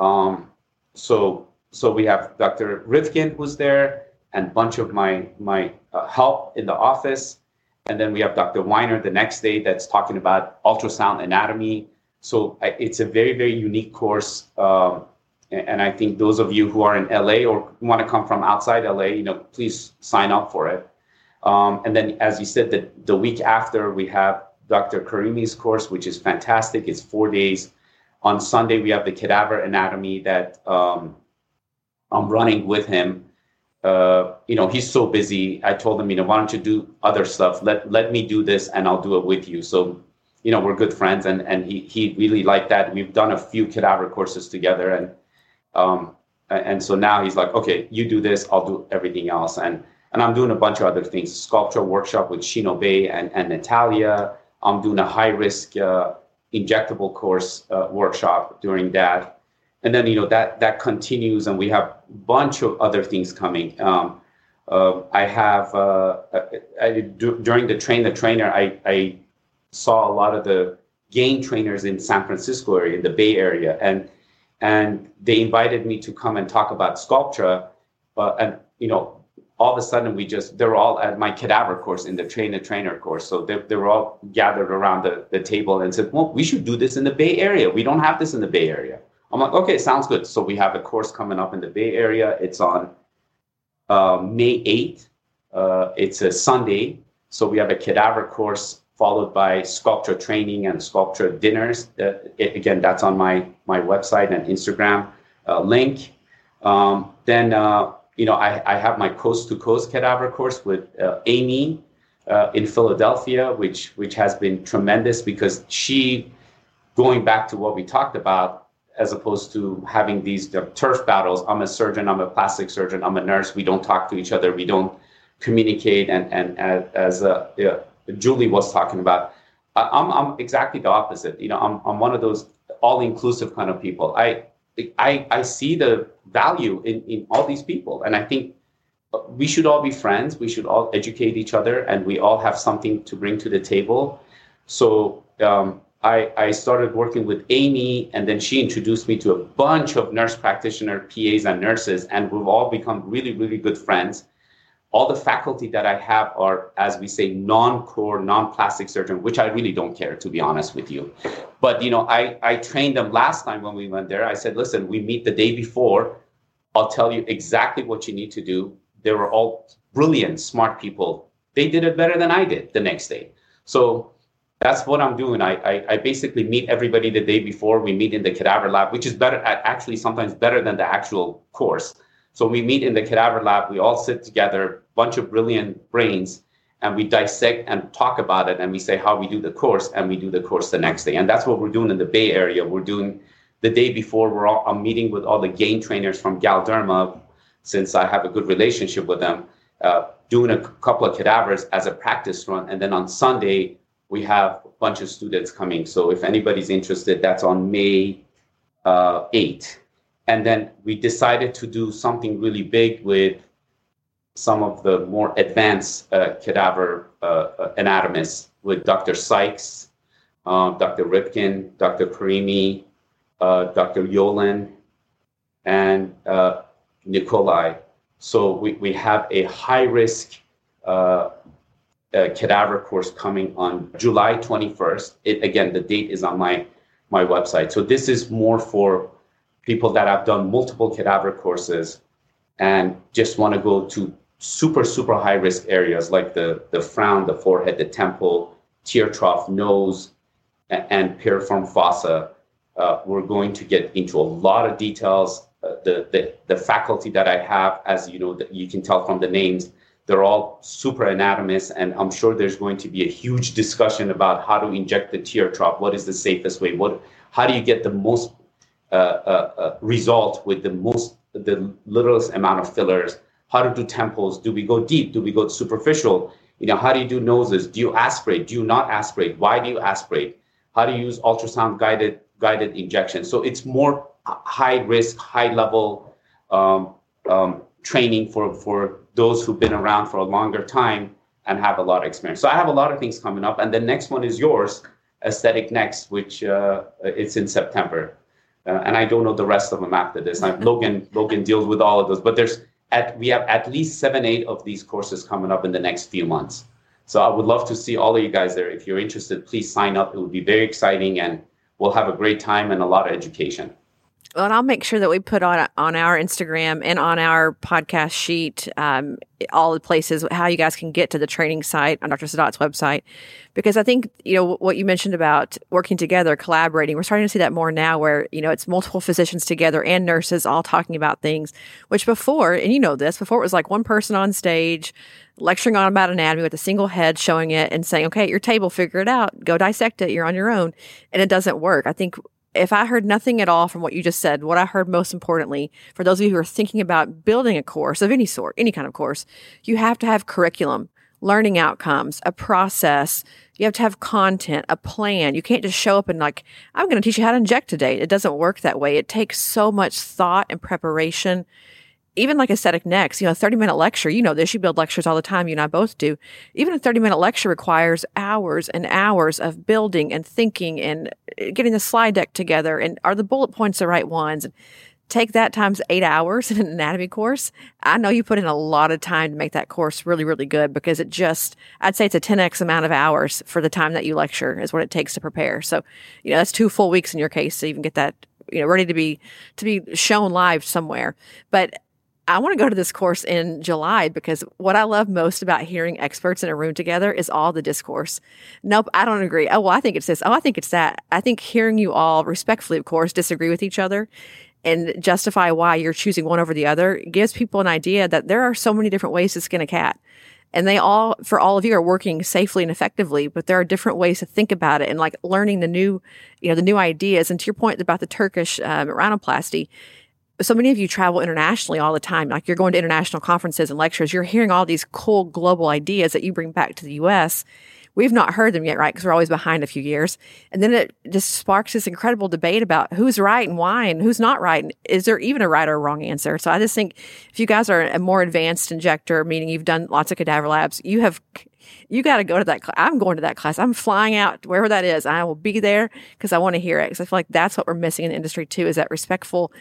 Um, so so we have Dr. Rivkin who's there and a bunch of my my uh, help in the office. And then we have Dr. Weiner the next day that's talking about ultrasound anatomy. So I, it's a very, very unique course. Um, and, and I think those of you who are in LA or want to come from outside LA, you know, please sign up for it. Um, and then, as you said, the, the week after, we have Dr. Karimi's course, which is fantastic. It's four days. On Sunday, we have the cadaver anatomy that um, I'm running with him. Uh, you know, he's so busy. I told him, you know, why don't you do other stuff? Let let me do this, and I'll do it with you. So, you know, we're good friends, and and he he really liked that. We've done a few cadaver courses together, and um, and so now he's like, okay, you do this, I'll do everything else, and and I'm doing a bunch of other things, Sculptra workshop with Shino Bay and, and Natalia. I'm doing a high risk uh, injectable course uh, workshop during that. And then, you know, that, that continues and we have a bunch of other things coming. Um, uh, I have, uh, I, during the train the trainer, I, I saw a lot of the GAIN trainers in San Francisco area, in the Bay Area. And, and they invited me to come and talk about Sculptra. And, you know, all of a sudden we just they're all at my cadaver course in the train the trainer course so they, they were all gathered around the, the table and said well we should do this in the bay area we don't have this in the bay area I'm like, okay, sounds good. So we have a course coming up in the Bay Area. It's on uh, May 8th. Uh, it's a Sunday. So we have a cadaver course followed by Sculptra training and Sculptra dinners. Uh, it, again, that's on my, my website and Instagram uh, link. Um, then, uh, you know, I, I have my coast to coast cadaver course with uh, Amy in Philadelphia, which, which has been tremendous because she, going back to what we talked about, as opposed to having these turf battles. I'm a surgeon, I'm a plastic surgeon, I'm a nurse. We don't talk to each other, we don't communicate. And, and, and as uh, yeah, Julie was talking about, I'm, I'm exactly the opposite. You know, I'm, I'm one of those all inclusive kind of people. I, I, I see the value in, in all these people. And I think we should all be friends. We should all educate each other and we all have something to bring to the table. So, um, I, I started working with Amy, and then she introduced me to a bunch of nurse practitioner, PAs, and nurses, and we've all become really, really good friends. All the faculty that I have are, as we say, non-core, non-plastic surgeon, which I really don't care, to be honest with you. But you know, I, I trained them last time when we went there. I said, listen, we meet the day before. I'll tell you exactly what you need to do. They were all brilliant, smart people. They did it better than I did the next day. So that's what I'm doing. I, I, I, basically meet everybody the day before. We meet in the cadaver lab, which is better, actually sometimes better than the actual course. So we meet in the cadaver lab. We all sit together, bunch of brilliant brains, and we dissect and talk about it. And we say how we do the course, and we do the course the next day. And that's what we're doing in the Bay Area. We're doing the day before. We're all, I'm meeting with all the GAIN trainers from Galderma, since I have a good relationship with them. Uh, doing a couple of cadavers as a practice run, and then on Sunday we have a bunch of students coming. So if anybody's interested, that's on May uh, 8. And then we decided to do something really big with some of the more advanced uh, cadaver uh, uh anatomists with Dr. Sykes, uh, Dr. Rivkin, Dr. Karimi, uh, Dr. Yolen, and Nikolai. So we, we have a high risk uh, cadaver course coming on July 21st. It again, the date is on my my website. So this is more for people that have done multiple cadaver courses and just want to go to super super high risk areas like the the frown, the forehead, the temple, tear trough, nose, and, piriform fossa. Uh, we're going to get into a lot of details. Uh, the, the the faculty that I have, as you know, that you can tell from the names, they're all super anatomists, and I'm sure there's going to be a huge discussion about how to inject the tear trough. What is the safest way? What, how do you get the most result with the most, the littlest amount of fillers? How to do temples? Do we go deep? Do we go superficial? You know, how do you do noses? Do you aspirate? Do you not aspirate? Why do you aspirate? How do you use ultrasound guided guided injection? So it's more high risk, high level um, um, training for for those who've been around for a longer time and have a lot of experience. So I have a lot of things coming up, and the next one is yours, Aesthetic Next, which uh, it's in September, uh, and I don't know the rest of them after this. I'm, Logan Logan deals with all of those, but there's at we have at least seven eight of these courses coming up in the next few months. So I would love to see all of you guys there. If you're interested, please sign up. It would be very exciting, and we'll have a great time and a lot of education. Well, and I'll make sure that we put on on our Instagram and on our podcast sheet um, all the places how you guys can get to the training site on Dr. Saadat's website, because I think you know what you mentioned about working together, collaborating. We're starting to see that more now, where you know it's multiple physicians together and nurses all talking about things. Which before, and you know this, before it was like one person on stage lecturing on about anatomy with a single head showing it and saying, okay, at your table, figure it out, go dissect it, you're on your own. And it doesn't work. I think if I heard nothing at all from what you just said, what I heard most importantly, for those of you who are thinking about building a course of any sort, any kind of course, you have to have curriculum, learning outcomes, a process. You have to have content, a plan. You can't just show up and like, I'm going to teach you how to inject today. It doesn't work that way. It takes so much thought and preparation even like aesthetic next, you know, a 30 minute lecture, you know this, you build lectures all the time, you and I both do. Even a 30 minute lecture requires hours and hours of building and thinking and uh, getting the slide deck together. And are the bullet points the right ones? Take that times eight hours in an anatomy course. I know you put in a lot of time to make that course really, really good because it just, I'd say it's a 10x amount of hours for the time that you lecture is what it takes to prepare. So, you know, that's two full weeks in your case to even get that you know ready to be to be shown live somewhere. But I want to go to this course in July because what I love most about hearing experts in a room together is all the discourse. Nope, I don't agree. Oh, well, I think it's this. Oh, I think it's that. I think hearing you all respectfully, of course, disagree with each other and justify why you're choosing one over the other gives people an idea that there are so many different ways to skin a cat. And they all, for all of you, are working safely and effectively, but there are different ways to think about it and like learning the new, you know, the new ideas. And to your point about the Turkish um, rhinoplasty, so many of you travel internationally all the time. Like you're going to international conferences and lectures. You're hearing all these cool global ideas that you bring back to the US. We've not heard them yet, right? Because we're always behind a few years. And then it just sparks this incredible debate about who's right and why and who's not right. And is there even a right or wrong answer? So I just think if you guys are a more advanced injector, meaning you've done lots of cadaver labs, you have you got to go to that class. I'm going to that class. I'm flying out wherever that is. I will be there because I want to hear it. Because I feel like that's what we're missing in the industry too, is that respectful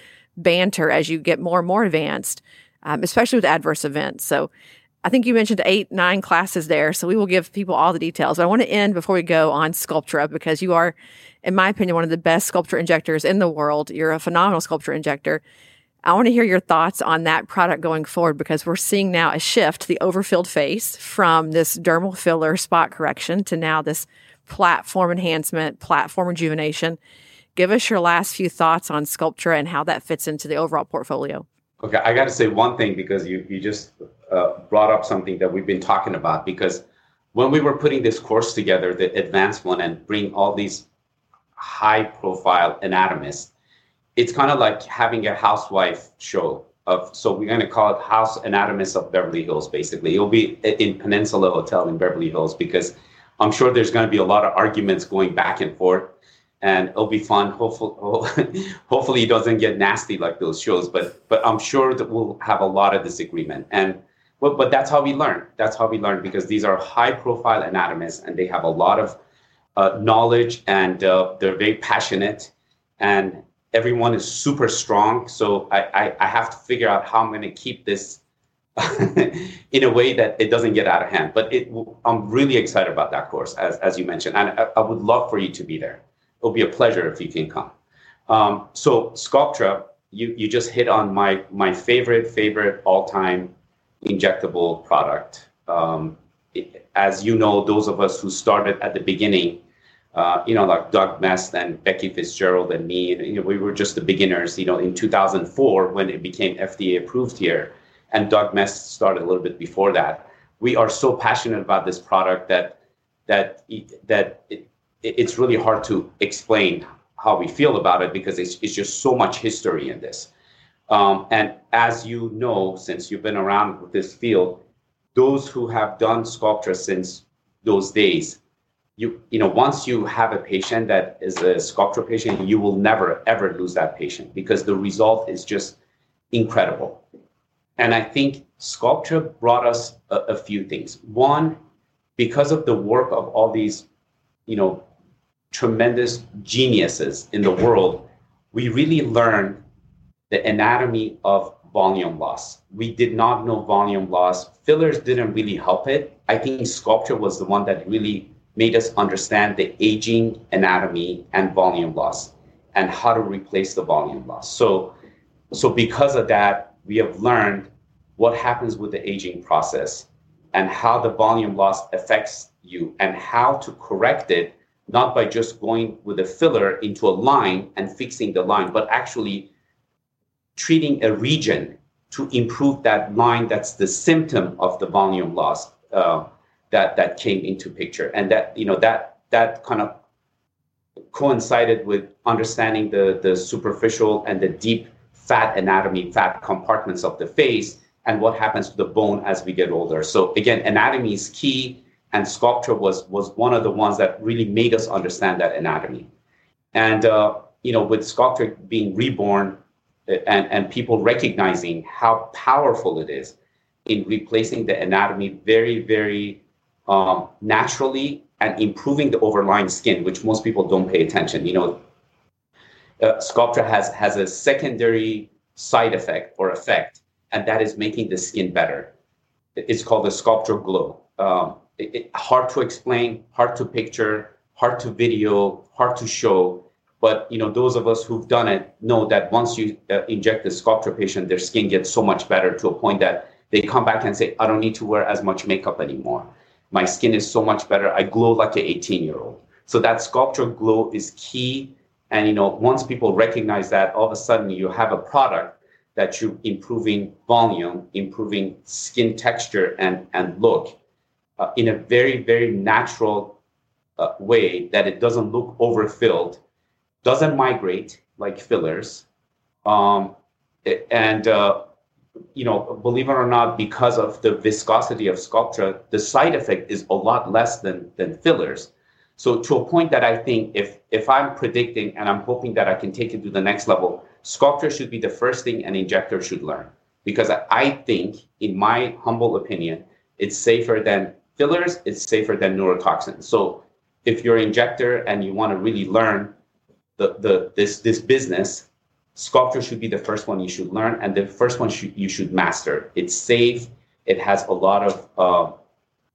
banter as you get more and more advanced, um, especially with adverse events. So I think you mentioned eight, nine classes there. So we will give people all the details. But I want to end before we go on Sculptra because you are, in my opinion, one of the best Sculptra injectors in the world. You're a phenomenal Sculptra injector. I want to hear your thoughts on that product going forward because we're seeing now a shift, the overfilled face from this dermal filler spot correction to now this platform enhancement, platform rejuvenation. Give us your last few thoughts on Sculptra and how that fits into the overall portfolio. Okay, I got to say one thing because you you just uh, brought up something that we've been talking about. Because when we were putting this course together, the advanced one, and bring all these high profile anatomists, it's kind of like having a housewife show of. So we're going to call it House Anatomists of Beverly Hills. Basically, it'll be in Peninsula Hotel in Beverly Hills because I'm sure there's going to be a lot of arguments going back and forth and it'll be fun. Hopefully, hopefully it doesn't get nasty like those shows. But but I'm sure that we'll have a lot of disagreement. And but but that's how we learn. That's how we learn because these are high profile anatomists and they have a lot of uh, knowledge and uh, they're very passionate and everyone is super strong. So I, I, I have to figure out how I'm going to keep this in a way that it doesn't get out of hand. But it, I'm really excited about that course, as, as you mentioned, and I, I would love for you to be there it'll be a pleasure if you can come. Um, so Sculptra, you, you just hit on my my favorite favorite all time injectable product. Um, it, as you know, those of us who started at the beginning, uh, you know, like Doug Mest and Becky Fitzgerald and me, you know, we were just the beginners. You know, in 2004 when it became FDA approved here, and Doug Mest started a little bit before that. We are so passionate about this product that that that it, it's really hard to explain how we feel about it because it's, it's just so much history in this. Um, and as you know, since you've been around with this field, those who have done Sculptra since those days, you you know, once you have a patient that is a Sculptra patient, you will never ever lose that patient because the result is just incredible. And I think Sculptra brought us a, a few things. One, because of the work of all these, you know, tremendous geniuses in the world, we really learned the anatomy of volume loss. We did not know volume loss. Fillers didn't really help it. I think Sculptra was the one that really made us understand the aging anatomy and volume loss and how to replace the volume loss. So, so because of that, we have learned what happens with the aging process and how the volume loss affects you and how to correct it not by just going with a filler into a line and fixing the line, but actually treating a region to improve that line that's the symptom of the volume loss uh, that that came into picture. And that you know that that kind of coincided with understanding the the superficial and the deep fat anatomy fat compartments of the face and what happens to the bone as we get older. So again anatomy is key and Sculptra was was one of the ones that really made us understand that anatomy. And uh, you know, with Sculptra being reborn uh, and and people recognizing how powerful it is in replacing the anatomy very very um, naturally and improving the overlying skin, which most people don't pay attention. You know, uh, Sculptra has has a secondary side effect or effect, and that is making the skin better. It's called the Sculptra Glow. Um, it, hard to explain, hard to picture, hard to video, hard to show. But you know, those of us who've done it know that once you uh, inject the Sculptra patient, their skin gets so much better to a point that they come back and say, "I don't need to wear as much makeup anymore. My skin is so much better. I glow like an 18 year old." So that Sculptra glow is key. And you know, once people recognize that, all of a sudden you have a product that you're improving volume, improving skin texture and and look uh, in a very very natural uh, way that it doesn't look overfilled doesn't migrate like fillers. Um, and, uh, you know, believe it or not, because of the viscosity of Sculptra, the side effect is a lot less than, than fillers. So to a point that I think if, if I'm predicting and I'm hoping that I can take it to the next level, Sculptra should be the first thing an injector should learn. Because I think, in my humble opinion, it's safer than fillers, it's safer than neurotoxins. So if you're an injector and you want to really learn the, the this this business, Sculptra should be the first one you should learn and the first one you should master. It's safe. It has a lot of uh,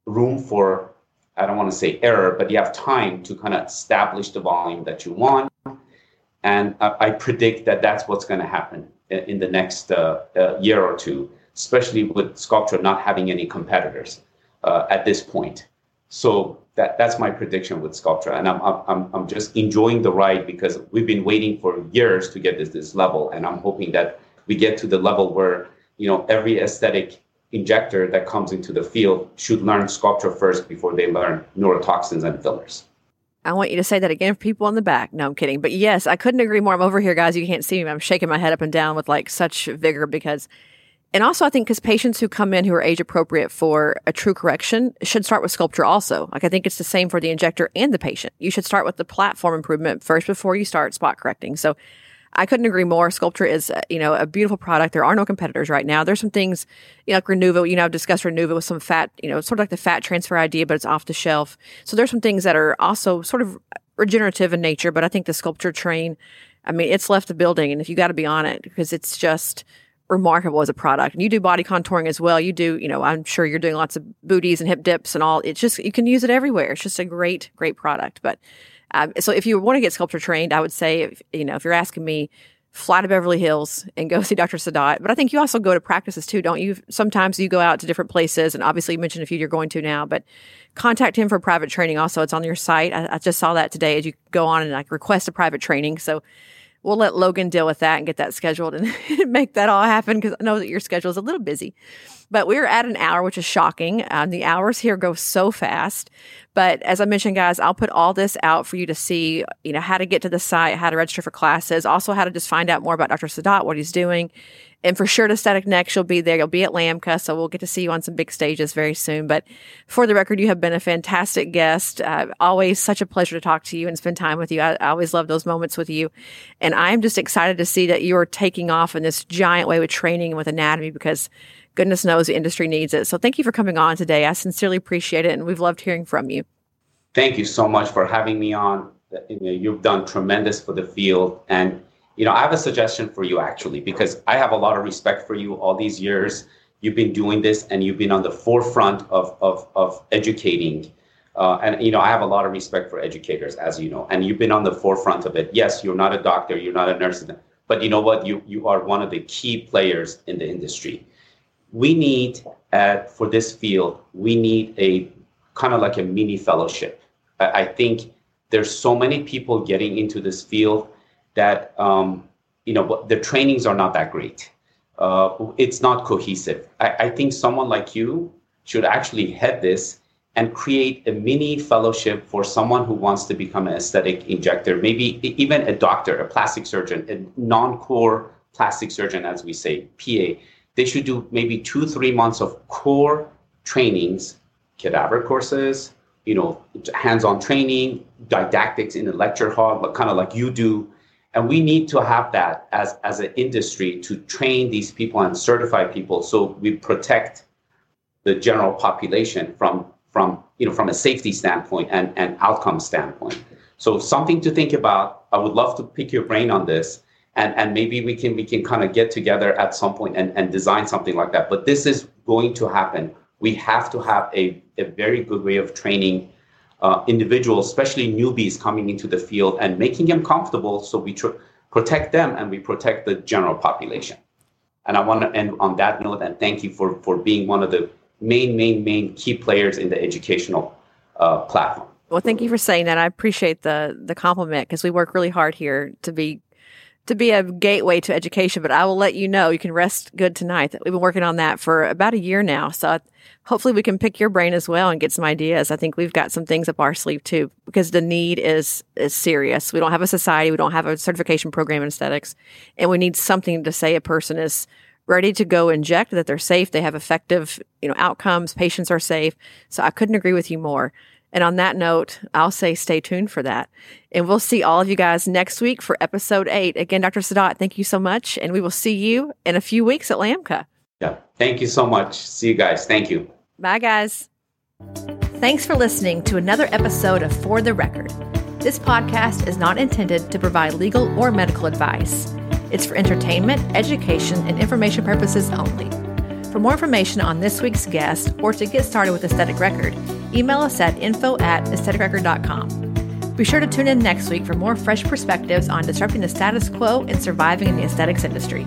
room for I don't want to say error, but you have time to kind of establish the volume that you want. And I, predict that that's what's going to happen in, the next uh, uh, year or two, especially with Sculptra not having any competitors uh, at this point. So that that's my prediction with Sculptra, and I'm I'm I'm just enjoying the ride because we've been waiting for years to get this this level, and I'm hoping that we get to the level where you know every aesthetic injector that comes into the field should learn Sculptra first before they learn neurotoxins and fillers. I want you to say that again for people in the back. No, I'm kidding. But yes, I couldn't agree more. I'm over here, guys. You can't see me. I'm shaking my head up and down with like such vigor because and also, I think because patients who come in who are age appropriate for a true correction should start with Sculptra also. Like, I think it's the same for the injector and the patient. You should start with the platform improvement first before you start spot correcting. So, I couldn't agree more. Sculptra is, uh, you know, a beautiful product. There are no competitors right now. There's some things, you know, like Renuva, you know, I've discussed Renuva with some fat, you know, sort of like the fat transfer idea, but it's off the shelf. So there's some things that are also sort of regenerative in nature, but I think the Sculptra train, I mean, it's left the building and if you got to be on it because it's just, remarkable as a product. And you do body contouring as well. You do, you know, I'm sure you're doing lots of booties and hip dips and all. It's just, you can use it everywhere. It's just a great, great product. But um, so if you want to get Sculptra trained, I would say, if, you know, if you're asking me, fly to Beverly Hills and go see Dr. Saadat. But I think you also go to practices too, don't you? Sometimes you go out to different places, and obviously you mentioned a few you're going to now, but contact him for private training. Also, it's on your site. I, I just saw that today as you go on and like request a private training. So we'll let Logan deal with that and get that scheduled and make that all happen because I know that your schedule is a little busy. But we're at an hour, which is shocking. Um, the hours here go so fast. But as I mentioned, guys, I'll put all this out for you to see, you know, how to get to the site, how to register for classes, also how to just find out more about Dr. Saadat, what he's doing. And for sure, to Aesthetic Next, you'll be there. You'll be at LAMCA, so we'll get to see you on some big stages very soon. But for the record, you have been a fantastic guest. Uh, always such a pleasure to talk to you and spend time with you. I, I always love those moments with you. And I'm just excited to see that you're taking off in this giant way with training and with anatomy because goodness knows the industry needs it. So thank you for coming on today. I sincerely appreciate it, and we've loved hearing from you. Thank you so much for having me on. You've done tremendous for the field, and you know, I have a suggestion for you actually, because I have a lot of respect for you all these years. You've been doing this and you've been on the forefront of, of, of educating. Uh, and, you know, I have a lot of respect for educators, as you know, and you've been on the forefront of it. Yes, you're not a doctor, you're not a nurse, but you know what? You, you are one of the key players in the industry. We need, at, for this field, we need a kind of like a mini fellowship. I, I think there's so many people getting into this field that um, you know the trainings are not that great. Uh, it's not cohesive. I, I, think someone like you should actually head this and create a mini fellowship for someone who wants to become an aesthetic injector, maybe even a doctor, a plastic surgeon, a non-core plastic surgeon, as we say, PA. They should do maybe two, three months of core trainings, cadaver courses, you know, hands-on training, didactics in the lecture hall, kind of like you do and we need to have that as, as an industry to train these people and certify people so we protect the general population from from you know from a safety standpoint and, and outcome standpoint. So something to think about. I would love to pick your brain on this. And and maybe we can we can kind of get together at some point and, and design something like that. But this is going to happen. We have to have a, a very good way of training uh, individuals, especially newbies coming into the field, and making them comfortable so we tr- protect them and we protect the general population. And I want to end on that note and thank you for, for being one of the main, main, main key players in the educational uh, platform. Well, thank you for saying that. I appreciate the the compliment because we work really hard here to be to be a gateway to education. But I will let you know you can rest good tonight. We've been working on that for about a year now, so hopefully we can pick your brain as well and get some ideas. I think we've got some things up our sleeve too because the need is is serious. We don't have a society, we don't have a certification program in aesthetics, and we need something to say a person is ready to go inject that they're safe, they have effective, you know, outcomes, patients are safe. So I couldn't agree with you more. And on that note, I'll say stay tuned for that. And we'll see all of you guys next week for episode eight. Again, Dr. Saadat, thank you so much. And we will see you in a few weeks at LAMCA. Yeah. Thank you so much. See you guys. Thank you. Bye, guys. Thanks for listening to another episode of For the Record. This podcast is not intended to provide legal or medical advice. It's for entertainment, education, and information purposes only. For more information on this week's guest or to get started with Aesthetic Record, email us at info at aestheticrecord.com. Be sure to tune in next week for more fresh perspectives on disrupting the status quo and surviving in the aesthetics industry.